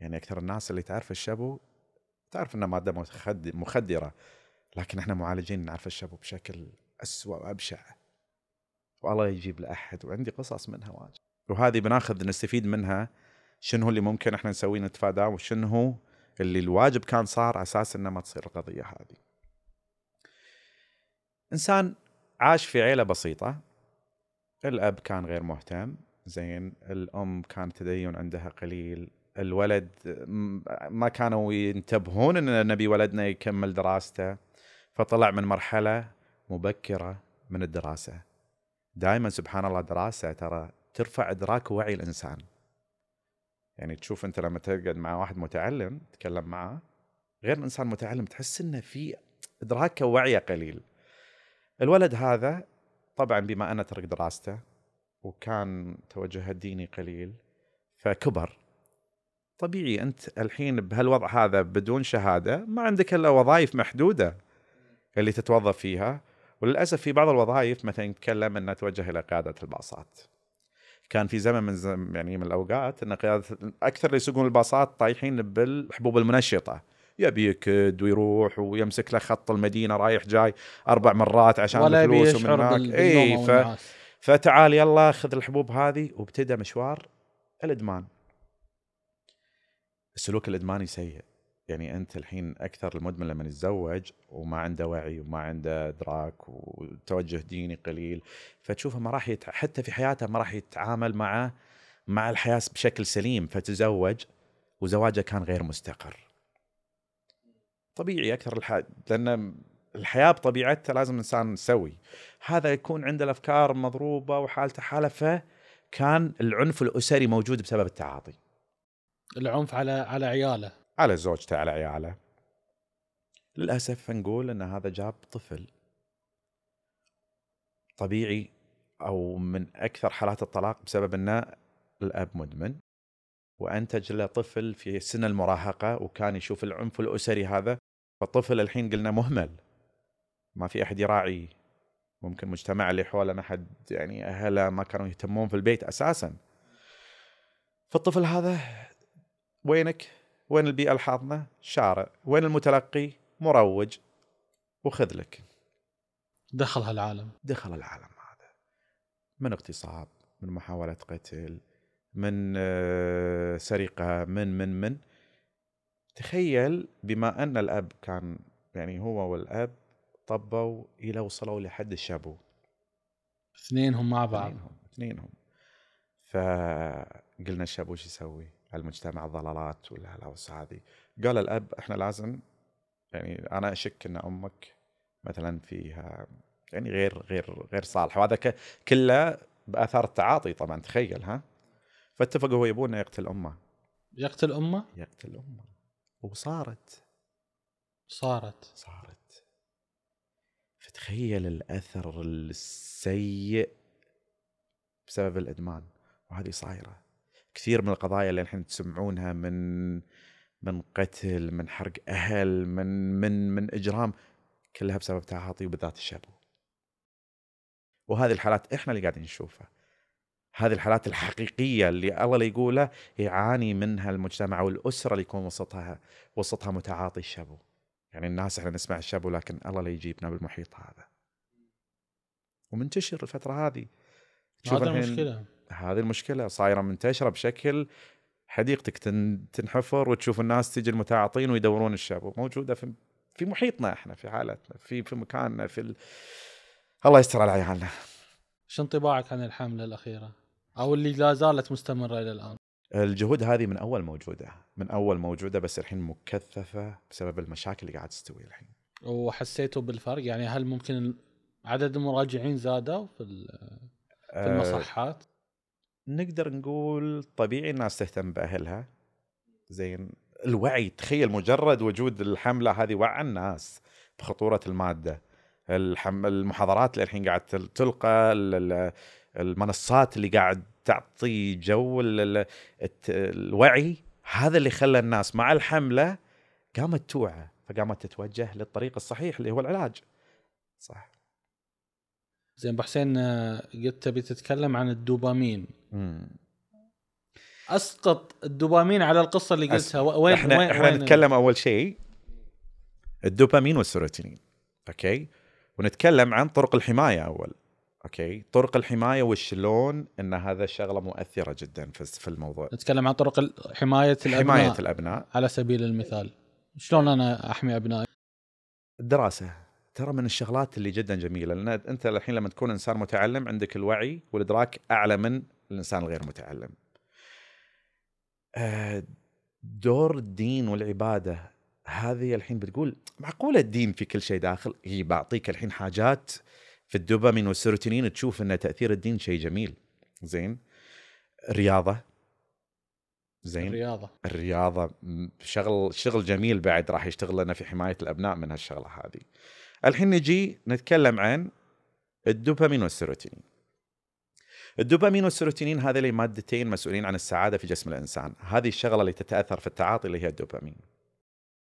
يعني أكثر الناس اللي تعرف الشبو تعرف إنه مادة مخد- مخدرة لكن إحنا معالجين نعرف الشبو بشكل اسوء وأبشع. والله يجيب لأحد وعندي قصص منها واجد. وهذه بناخذ نستفيد منها شنو اللي ممكن إحنا نسويه نتفاداه وشنو اللي الواجب كان صار على أساس إنه ما تصير القضية هذه. إنسان عاش في عيلة بسيطة. الأب كان غير مهتم. زين الأم كان تدين عندها قليل. الولد ما كانوا ينتبهون إن نبي ولدنا يكمل دراسته. فطلع من مرحلة مبكرة من الدراسة. دائما سبحان الله دراسة ترى ترفع إدراك ووعي الإنسان. يعني تشوف أنت لما تقعد مع واحد متعلم تتكلم معه غير الانسان متعلم تحس إنه في ادراكه ووعيه قليل. الولد هذا طبعا بما أنه ترك دراسته وكان توجهه الديني قليل فكبر. طبيعي أنت الحين بهالوضع هذا بدون شهادة ما عندك إلا وظائف محدودة اللي تتوظف فيها. وللأسف في بعض الوظائف مثلا يتكلم انه توجه إلى قيادة الباصات. كان في زمن من زم يعني من الأوقات أن قيادة أكثر اللي يسوقون الباصات طايحين بالحبوب المنشطة. يبي يكد ويروح ويمسك له خط المدينة رايح جاي أربع مرات عشان ولا الفلوس ومن هناك. اي ف... فتعال يلا خذ الحبوب هذه وابتدى مشوار الإدمان. السلوك الإدماني سيء. يعني أنت الحين أكثر المدمن لما يتزوج وما عنده وعي وما عنده إدراك وتوجه ديني قليل فتشوفه ما راح يت... حتى في حياته ما راح يتعامل مع مع الحياة بشكل سليم فتزوج وزواجه كان غير مستقر. طبيعي أكثر الح... لأن الحياة بطبيعتها لازم الانسان سوي هذا يكون عنده الأفكار مضروبة وحالته حالة فكان العنف الأسري موجود بسبب التعاطي. العنف على على عياله. على زوجته على عياله. للأسف نقول إن هذا جاب طفل طبيعي أو من أكثر حالات الطلاق بسبب ان الأب مدمن وأنتج له طفل في سن المراهقة وكان يشوف العنف الأسري هذا فالطفل الحين قلنا مهمل. ما في أحد يراعيه ممكن مجتمع اللي حوله ما حد يعني أهله ما كانوا يهتمون في البيت أساسا. فالطفل هذا وينك؟ وين البيئة الحاضنة؟ شارع، وين المتلقي؟ مروج. وخذ لك. دخل هالعالم. دخل العالم هذا. من اغتصاب من محاولة قتل من آه، سرقة من من من. تخيل بما أن الأب كان يعني هو والأب طبوا إلى وصلوا لحد الشابو. اثنينهم مع بعض. اثنينهم. اثنينهم. فقلنا الشاب وش يسوي؟ المجتمع الضلالات والهلاوس هذه. قال الأب إحنا لازم يعني أنا أشك إن أمك مثلا فيها يعني غير غير غير صالحه وهذا كله بآثار التعاطي طبعا تخيل ها؟ فاتفقوا هو يبون يقتل أمه. يقتل أمه؟ يقتل أمه. وصارت. صارت. صارت. فتخيل الأثر السيء بسبب الإدمان. وهذه صايرة. كثير من القضايا اللي الحين تسمعونها من من قتل من حرق أهل من من من إجرام كلها بسبب تعاطي وبالذات الشابو وهذه الحالات إحنا اللي قاعدين نشوفها. هذه الحالات الحقيقية اللي الله اللي يقوله يعاني منها المجتمع والأسرة اللي يكون وسطها وسطها متعاطي الشابو يعني الناس إحنا نسمع الشابو لكن الله لا يجيبنا بالمحيط هذا. ومنتشر الفترة هذه. هذا المشكلة هذه المشكلة صايرة منتشرة بشكل حديقتك تن- تنحفر وتشوف الناس تجي المتعاطين ويدورون الشابو موجودة في في محيطنا إحنا في حالتنا في في مكاننا في ال... الله يستر على عيالنا. شو انطباعك عن الحملة الأخيرة؟ أو اللي لا زالت مستمرة إلى الآن؟ الجهود هذه من أول موجودة من أول موجودة بس الحين مكثفة بسبب المشاكل اللي قاعد تستوي الحين. وحسيتوا بالفرق؟ يعني هل ممكن عدد المراجعين زادوا في في آه، المصحات؟ نقدر نقول طبيعي الناس تهتم بأهلها. زين الوعي تخيل مجرد وجود الحملة هذه وعى الناس بخطورة المادة. الحم... المحاضرات اللي الحين قاعد تل- تلقى ال- ال- المنصات اللي قاعد تعطي جو ال- الوعي هذا اللي خلى الناس مع الحملة قامت توعى فقامت تتوجه للطريق الصحيح اللي هو العلاج. صح. زين ابو حسين آه، قلت تبي تتكلم عن الدوبامين. مم. أسقط الدوبامين على القصة اللي أس- قلتها. و- وين إحنا وين إحنا وين نتكلم أول شيء الدوبامين والسيروتونين okay؟ ونتكلم عن طرق الحماية أول okay؟ طرق الحماية وشلون إن هذا شغله مؤثرة جدا في في الموضوع. نتكلم عن طرق حماية الأبناء حمايه الأبناء. على سبيل المثال. شلون أنا أحمي أبنائي؟ الدراسة. ترى من الشغلات اللي جدا جميلة لأن أنت الحين لما تكون إنسان متعلم عندك الوعي والإدراك أعلى من الإنسان الغير متعلم. آه، دور الدين والعبادة هذه الحين بتقول معقولة الدين في كل شيء داخل؟ هي بعطيك الحين حاجات في الدوبامين والسيروتونين تشوف إن تأثير الدين شيء جميل. زين؟ الرياضه زين؟ الرياضة الرياضة شغل شغل جميل بعد راح يشتغل لنا في حماية الأبناء من هالشغلة هذه. الحين نجي نتكلم عن الدوبامين والسيروتونين. الدوبامين والسيروتونين هذه مادتين مسؤولين عن السعادة في جسم الإنسان، هذه الشغلة اللي تتأثر في التعاطي اللي هي الدوبامين.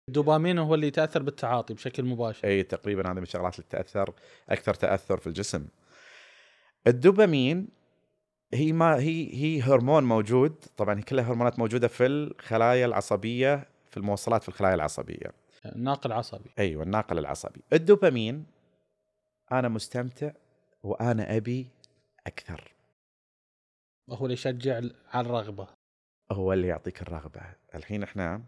الدوبامين هو اللي يتأثر بالتعاطي بشكل مباشر إي تقريبا هذه من الشغلات اللي تأثر أكثر تأثر في الجسم. الدوبامين هي ما هي هي هرمون موجود طبعا هي كلها هرمونات موجودة في الخلايا العصبية في الموصلات في الخلايا العصبية. ناقل عصبي أيوه الناقل العصبي. الدوبامين أنا مستمتع وأنا أبي أكثر. هو اللي يشجع على الرغبة. هو اللي يعطيك الرغبة. الحين إحنا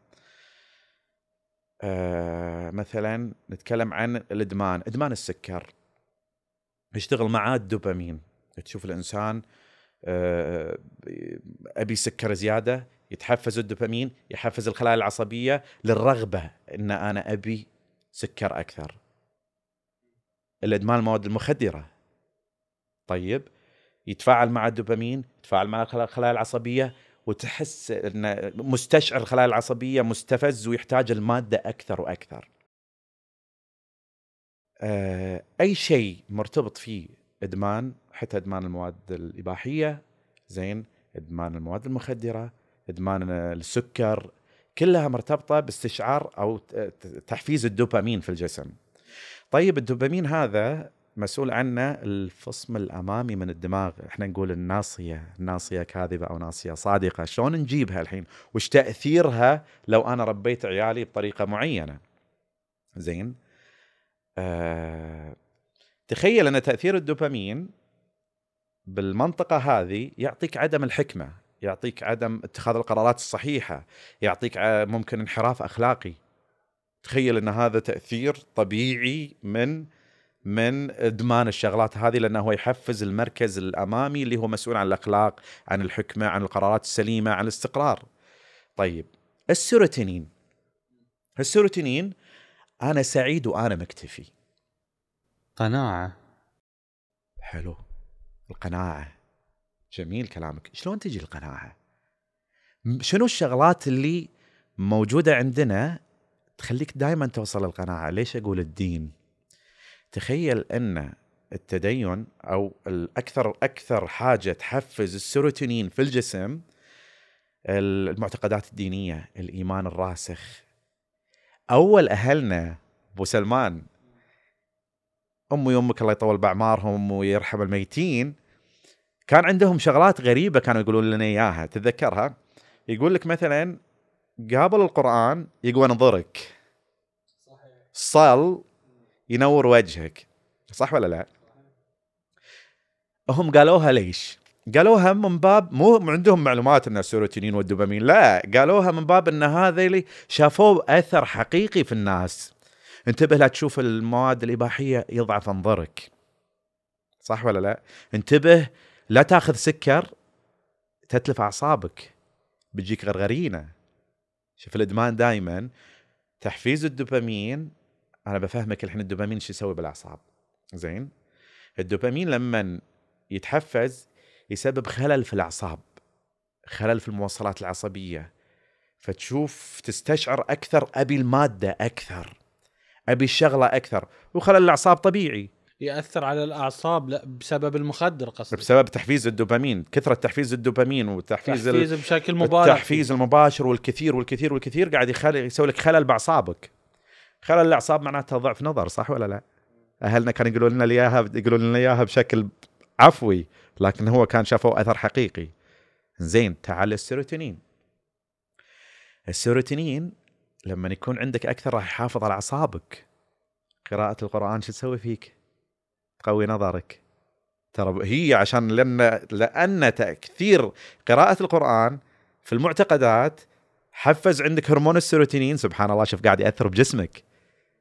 آه مثلا نتكلم عن الإدمان. إدمان السكر. يشتغل معاه الدوبامين. تشوف الإنسان آه أبي سكر زيادة يتحفز الدوبامين يحفز الخلايا العصبية للرغبة إن أنا أبي سكر أكثر. الإدمان المواد المخدرة. طيب يتفاعل مع الدوبامين يتفاعل مع الخلا- الخلايا العصبية وتحس إن مستشعر الخلايا العصبية مستفز ويحتاج المادة أكثر وأكثر. آه، أي شيء مرتبط فيه إدمان حتى إدمان المواد الإباحية زين إدمان المواد المخدرة إدمان السكر كلها مرتبطة باستشعار أو تحفيز الدوبامين في الجسم. طيب الدوبامين هذا مسؤول عنه الفصم الأمامي من الدماغ. إحنا نقول الناصية ناصية كاذبة أو ناصية صادقة. شلون نجيبها الحين؟ وش تأثيرها لو أنا ربيت عيالي بطريقة معينة؟ زين. آه تخيل أن تأثير الدوبامين بالمنطقة هذه يعطيك عدم الحكمة. يعطيك عدم اتخاذ القرارات الصحيحة يعطيك ممكن انحراف أخلاقي. تخيل إن هذا تأثير طبيعي من من إدمان الشغلات هذه لأنه هو يحفز المركز الأمامي اللي هو مسؤول عن الأخلاق عن الحكمة عن القرارات السليمة عن الاستقرار. طيب السيروتونين. السيروتونين أنا سعيد وأنا مكتفي. قناعة. حلو. القناعة. جميل كلامك. شلون تجي القناعة؟ شنو الشغلات اللي موجودة عندنا تخليك دائما توصل للقناعة؟ ليش أقول الدين؟ تخيل أن التدين أو الأكثر أكثر حاجة تحفز السيروتونين في الجسم المعتقدات الدينية الإيمان الراسخ. أول أهلنا أبو سلمان امي وامك الله يطول باعمارهم ويرحم الميتين كان عندهم شغلات غريبة كانوا يقولون لنا إياها. تتذكرها؟ يقول لك مثلا قابل القرآن يقوى نظرك صل ينور وجهك. صح ولا لا؟ هم قالوها ليش؟ قالوها من باب مو عندهم معلومات إن السيروتونين والدوبامين لا. قالوها من باب إن هذا اللي شافوه أثر حقيقي في الناس. انتبه لا تشوف المواد الإباحية يضعف انظرك. صح ولا لا؟ انتبه لا تاخذ سكر تتلف أعصابك بتجيك غرغرينة. شوف الإدمان دائما تحفيز الدوبامين أنا بفهمك الحين الدوبامين شو يسوي بالأعصاب. زين؟ الدوبامين لما يتحفز يسبب خلل في الأعصاب خلل في الموصلات العصبية. فتشوف تستشعر أكثر أبي المادة أكثر أبي الشغلة أكثر وخلل الأعصاب طبيعي. يأثر على الأعصاب لا بسبب المخدر قصدي. بسبب تحفيز الدوبامين كثرة تحفيز الدوبامين وتحفيز ال- تحفيز بشكل مبالغ التحفيز المباشر والكثير والكثير والكثير قاعد يخلي يسوي لك خلل بأعصابك. خلل الأعصاب معناته ضعف نظر صح ولا لا؟ أهلنا كانوا يقولون لنا إياها يقولون لنا إياها بشكل عفوي لكن هو كان شافوا أثر حقيقي. زين تعال السيروتونين. السيروتونين لما يكون عندك أكثر راح يحافظ على أعصابك. قراءة القرآن شو تسوي فيك؟ تقوي نظرك؟ ترى هي عشان لأن لأن تأثير قراءة القرآن في المعتقدات حفز عندك هرمون السيروتونين. سبحان الله شوف قاعد يأثر بجسمك.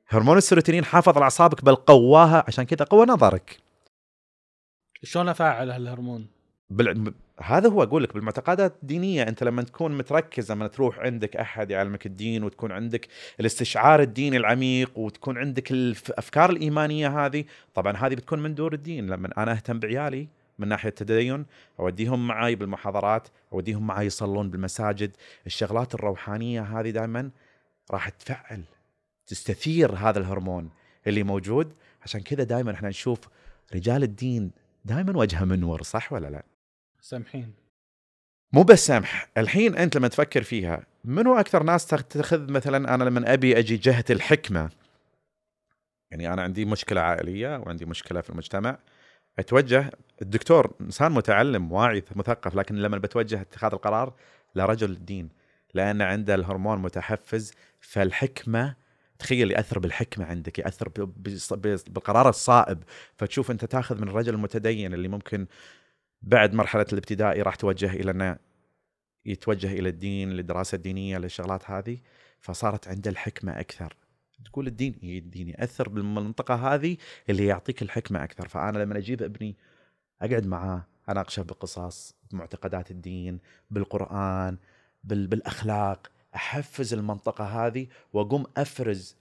هرمون السيروتونين حافظ على اعصابك بل قواها. عشان كذا قوى نظرك. شلون أفعل هالهرمون؟ بال... هذا هو أقول لك بالمعتقدات الدينية أنت لما تكون متركز لما تروح عندك أحد يعلمك الدين وتكون عندك الاستشعار الديني العميق وتكون عندك الافكار الإيمانية هذه طبعا هذه بتكون من دور الدين. لما أنا أهتم بعيالي من ناحية التدين أوديهم معي بالمحاضرات أوديهم معي يصلون بالمساجد. الشغلات الروحانية هذه دائما راح تفعل تستثير هذا الهرمون اللي موجود. عشان كذا دائما إحنا نشوف رجال الدين دائما وجهه منور صح ولا لا؟ سامحين. مو بس سمح الحين أنت لما تفكر فيها منو أكثر ناس تاخذ مثلا أنا لما أبي أجي جهة الحكمة؟ يعني أنا عندي مشكلة عائلية وعندي مشكلة في المجتمع. أتوجه الدكتور إنسان متعلم واعي مثقف لكن لما بتوجه اتخاذ القرار لرجل الدين لأن عنده الهرمون متحفز فالحكمة تخيل يأثر بالحكمة عندك يأثر بالقرار الصائب. فتشوف أنت تاخذ من الرجل المتدين اللي ممكن بعد مرحلة الابتدائي راح توجه إلى إنه يتوجه إلى الدين للدراسه الدينيه للشغلات هذه. فصارت عنده الحكمة أكثر. تقول الدين إيه الدين يأثر بالمنطقة هذه اللي يعطيك الحكمة أكثر. فأنا لما أجيب ابني أقعد معاه أناقشه بقصص بمعتقدات الدين بالقرآن بال بالأخلاق أحفز المنطقة هذه وأقوم أفرز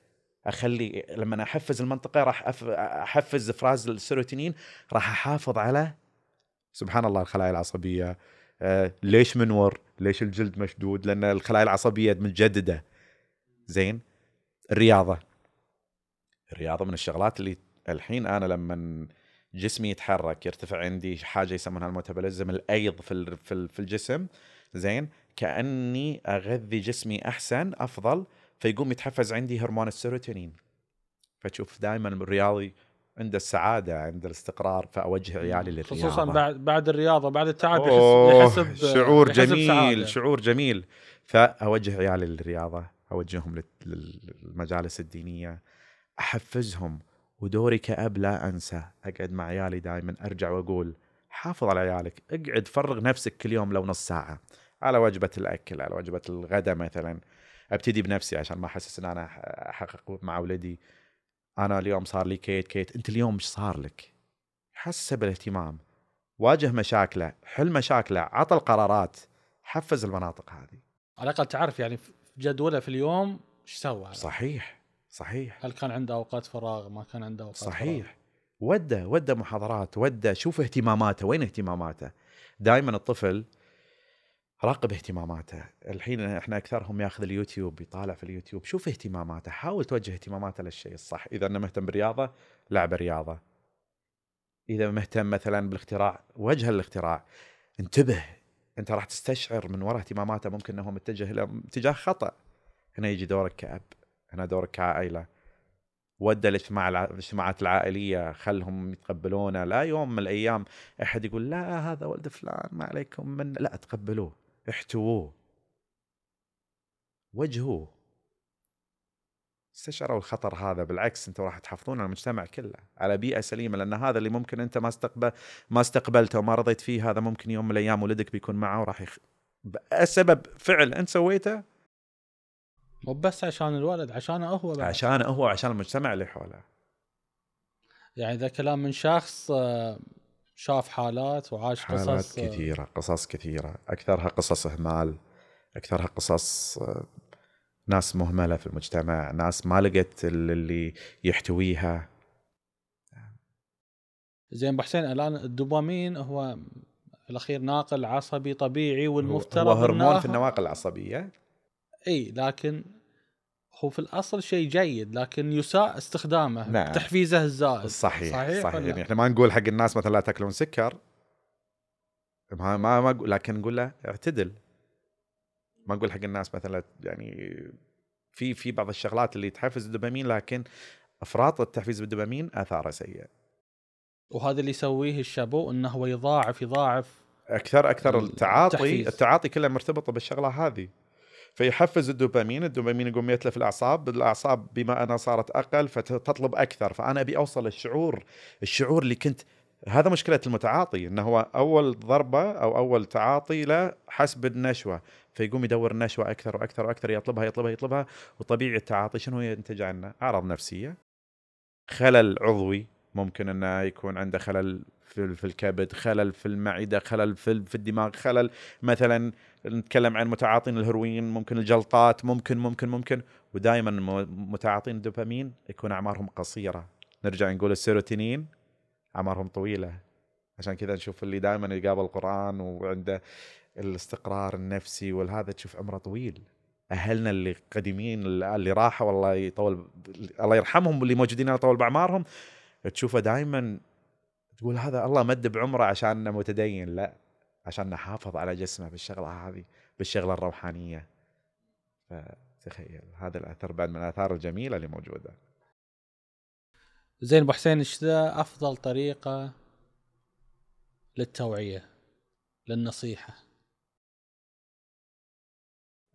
أخلي لما أحفز المنطقة راح أحفز افراز السيروتونين راح أحافظ على سبحان الله الخلايا العصبية. آه ليش منور؟ ليش الجلد مشدود؟ لأن الخلايا العصبية متجددة. زين؟ الرياضة. الرياضة من الشغلات اللي الحين أنا لما جسمي يتحرك يرتفع عندي حاجة يسمونها الميتابوليزم الأيض في في الجسم زين؟ كأني أغذي جسمي أحسن أفضل فيقوم يتحفز عندي هرمون السيروتونين. فتشوف دائما الرياضي عنده السعادة عنده الاستقرار فاوجه عيالي للرياضة. خصوصا بعد بعد الرياضة بعد التعب أوه، يحس يحس ب- شعور يحس جميل بسعادة. شعور جميل. فأوجه عيالي للرياضة أوجههم لل- للمجالس الدينية أحفزهم. ودوري كأب لا أنسى أقعد مع عيالي دائما أرجع وأقول حافظ على عيالك اقعد فرغ نفسك كل يوم لو نص ساعة. على وجبة الأكل على وجبة الغداء مثلا. أبتدي بنفسي عشان ما أحسس إن أنا أحقق مع ولدي أنا اليوم صار لي كيت كيت. أنت اليوم إيش صار لك؟ حسه بالاهتمام. واجه مشاكله حل مشاكله عطى القرارات. حفز المناطق هذه. على الأقل تعرف يعني في جدولة في اليوم إيش سوى. صحيح صحيح. هل كان عنده أوقات فراغ؟ ما كان عنده أوقات فراغ. صحيح. وده وده محاضرات وده شوف اهتماماته. وين اهتماماته؟ دائما الطفل راقب اهتماماته. الحين إحنا أكثرهم ياخذ اليوتيوب يطالع في اليوتيوب. شوف اهتماماته حاول توجه اهتماماته للشيء الصح. إذا أنه مهتم بالرياضة لعب رياضة. إذا مهتم مثلا بالاختراع وجه الاختراع. انتبه أنت راح تستشعر من وراء اهتماماته ممكن أنه متجه إلى اتجاه خطأ. هنا يجي دورك كأب هنا دورك كعائلة. ودى الاجتماع الاجتماعات العائلية خلهم يتقبلونه. لا يوم من الأيام أحد يقول لا هذا ولد فلان ما عليكم من لا تقبلوه. احتووه. وجهوه. استشعروا الخطر هذا بالعكس أنتم راح تحافظون على المجتمع كله على بيئة سليمة لأن هذا اللي ممكن أنت ما استقبل ما استقبلته وما رضيت فيه هذا ممكن يوم من الأيام ولدك بيكون معه وراح يخ... بسبب فعل أنت سويته. مو بس عشان الولد عشانه هو بعد. عشان هو عشان المجتمع اللي حوله. يعني ذا كلام من شخص آه، شاف حالات وعاش حالات قصص آه، كثيرة قصص كثيرة. أكثرها قصص إهمال أكثرها قصص آه، ناس مهملة في المجتمع ناس ما لقت اللي يحتويها. زين أبو حسين الآن الدوبامين هو في الأخير ناقل عصبي طبيعي والمفترض هو هرمون في النواقل العصبية. إي لكن هو في الأصل شيء جيد لكن يساء استخدامه نعم. تحفيزه الزائد صحيح صحيح, صحيح. يعني إحنا ما نقول حق الناس مثلا لا تأكلون سكر ما ما, ما لكن نقول له اعتدل ما نقول حق الناس مثلا يعني في في بعض الشغلات اللي تحفز الدوبامين لكن أفراط التحفيز بالدوبامين آثاره سيئة وهذا اللي يسويه الشابو إنه هو يضاعف يضاعف أكثر أكثر التعاطي التحفيز. التعاطي كله مرتبطه بالشغلة هذه فيحفز الدوبامين الدوبامين يقوم يتلف الأعصاب الأعصاب بما أنها صارت أقل فتطلب أكثر فأنا أبي أوصل للشعور الشعور اللي كنت هذا مشكلة المتعاطي إنه هو أول ضربة أو أول تعاطي له حس بالنشوه فيقوم يدور النشوة أكثر وأكثر وأكثر يطلبها يطلبها يطلبها وطبيعي التعاطي شنو ينتج عنه؟ أعراض نفسية خلل عضوي ممكن إنه يكون عنده خلل في الكبد، خلل في المعدة، خلل في الدماغ، خلل مثلا نتكلم عن متعاطين الهروين ممكن الجلطات ممكن ممكن ممكن. ودائما متعاطين الدوبامين يكون أعمارهم قصيرة. نرجع نقول السيروتونين أعمارهم طويلة. عشان كذا نشوف اللي دائما يقابل القرآن وعنده الاستقرار النفسي والهذا تشوف عمره طويل. أهلنا اللي قديمين اللي راحوا والله يطول الله يرحمهم واللي موجودين الله يطول بأعمارهم. تشوفه دائما تقول هذا الله مد بعمره عشان متدين. لا. عشان نحافظ على جسمه بالشغلة هذه بالشغلة الروحانية. فتخيل هذا الأثر بعد من الآثار الجميلة اللي موجودة. زين أبو حسين إيش ذا أفضل طريقة للتوعية للنصيحة؟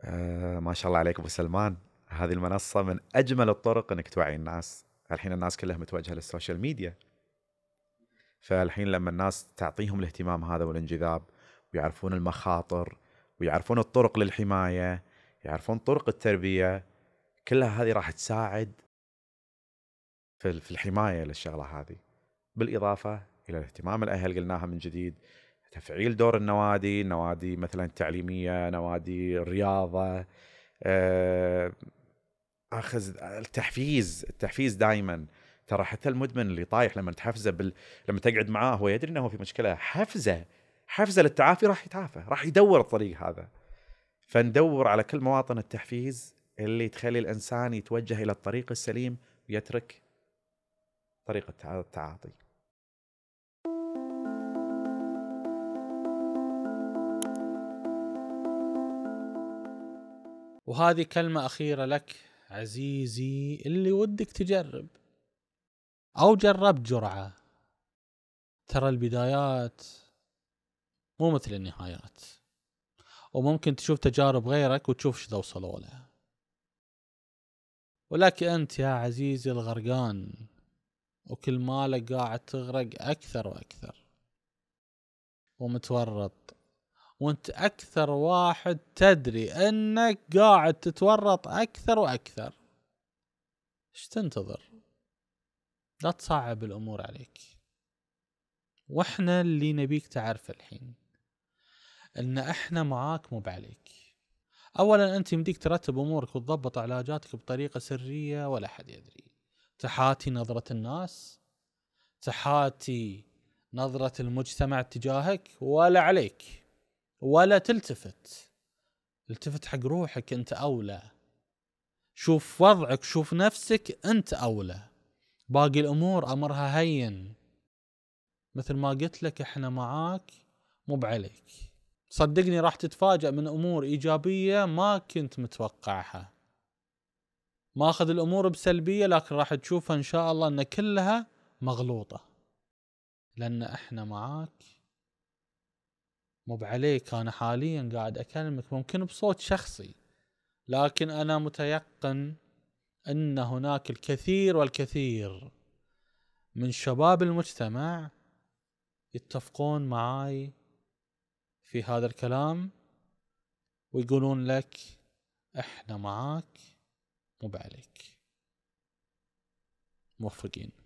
آه ما شاء الله عليك أبو سلمان. هذه المنصة من أجمل الطرق إنك توعي الناس. الحين الناس كلها متوجهة للسوشيال ميديا. فالحين لما الناس تعطيهم الاهتمام هذا والانجذاب ويعرفون المخاطر ويعرفون الطرق للحماية يعرفون طرق التربية كلها هذه راح تساعد في الحماية للشغلة هذه. بالإضافة إلى اهتمام الأهل قلناها من جديد تفعيل دور النوادي نوادي مثلا التعليميه نوادي الرياضه آه، أخذ التحفيز التحفيز دائما ترى حتى المدمن اللي طايح لما تحفزه بال... لما تقعد معاه هو يدري إنه في مشكلة حفزه حفزه للتعافي راح يتعافى راح يدور الطريق هذا. فندور على كل مواطن التحفيز اللي تخلي الإنسان يتوجه إلى الطريق السليم ويترك طريقه التعاطي. وهذه كلمة أخيرة لك عزيزي اللي ودك تجرب. أو جربت جرعة. ترى البدايات مو مثل النهايات. وممكن تشوف تجارب غيرك وتشوف إيش ذا وصلوا له. ولكن أنت يا عزيزي الغرقان وكل مالك قاعد تغرق أكثر وأكثر. ومتورط. وأنت أكثر واحد تدري أنك قاعد تتورط أكثر وأكثر. إيش تنتظر؟ لا تصعب الأمور عليك. وإحنا اللي نبيك تعرف الحين. إن إحنا معاك مو بعليك. اولا أنت يمديك ترتب أمورك وتضبط علاجاتك بطريقة سرية ولا حد يدري. تحاتي نظرة الناس تحاتي نظرة المجتمع تجاهك ولا عليك ولا تلتفت. التفت حق روحك أنت أولى. شوف وضعك شوف نفسك أنت أولى. باقي الأمور أمرها هين. مثل ما قلت لك إحنا معاك مو بعليك. صدقني راح تتفاجأ من أمور إيجابية ما كنت متوقعها. ماخذ الأمور بسلبية لكن راح تشوفها إن شاء الله إن كلها مغلوطة. لأن إحنا معاك. مو بعليك أنا حاليا قاعد أكلمك ممكن بصوت شخصي. لكن أنا متيقن إن هناك الكثير والكثير من شباب المجتمع يتفقون معاي في هذا الكلام ويقولون لك إحنا معاك مو بعليك. موفقين.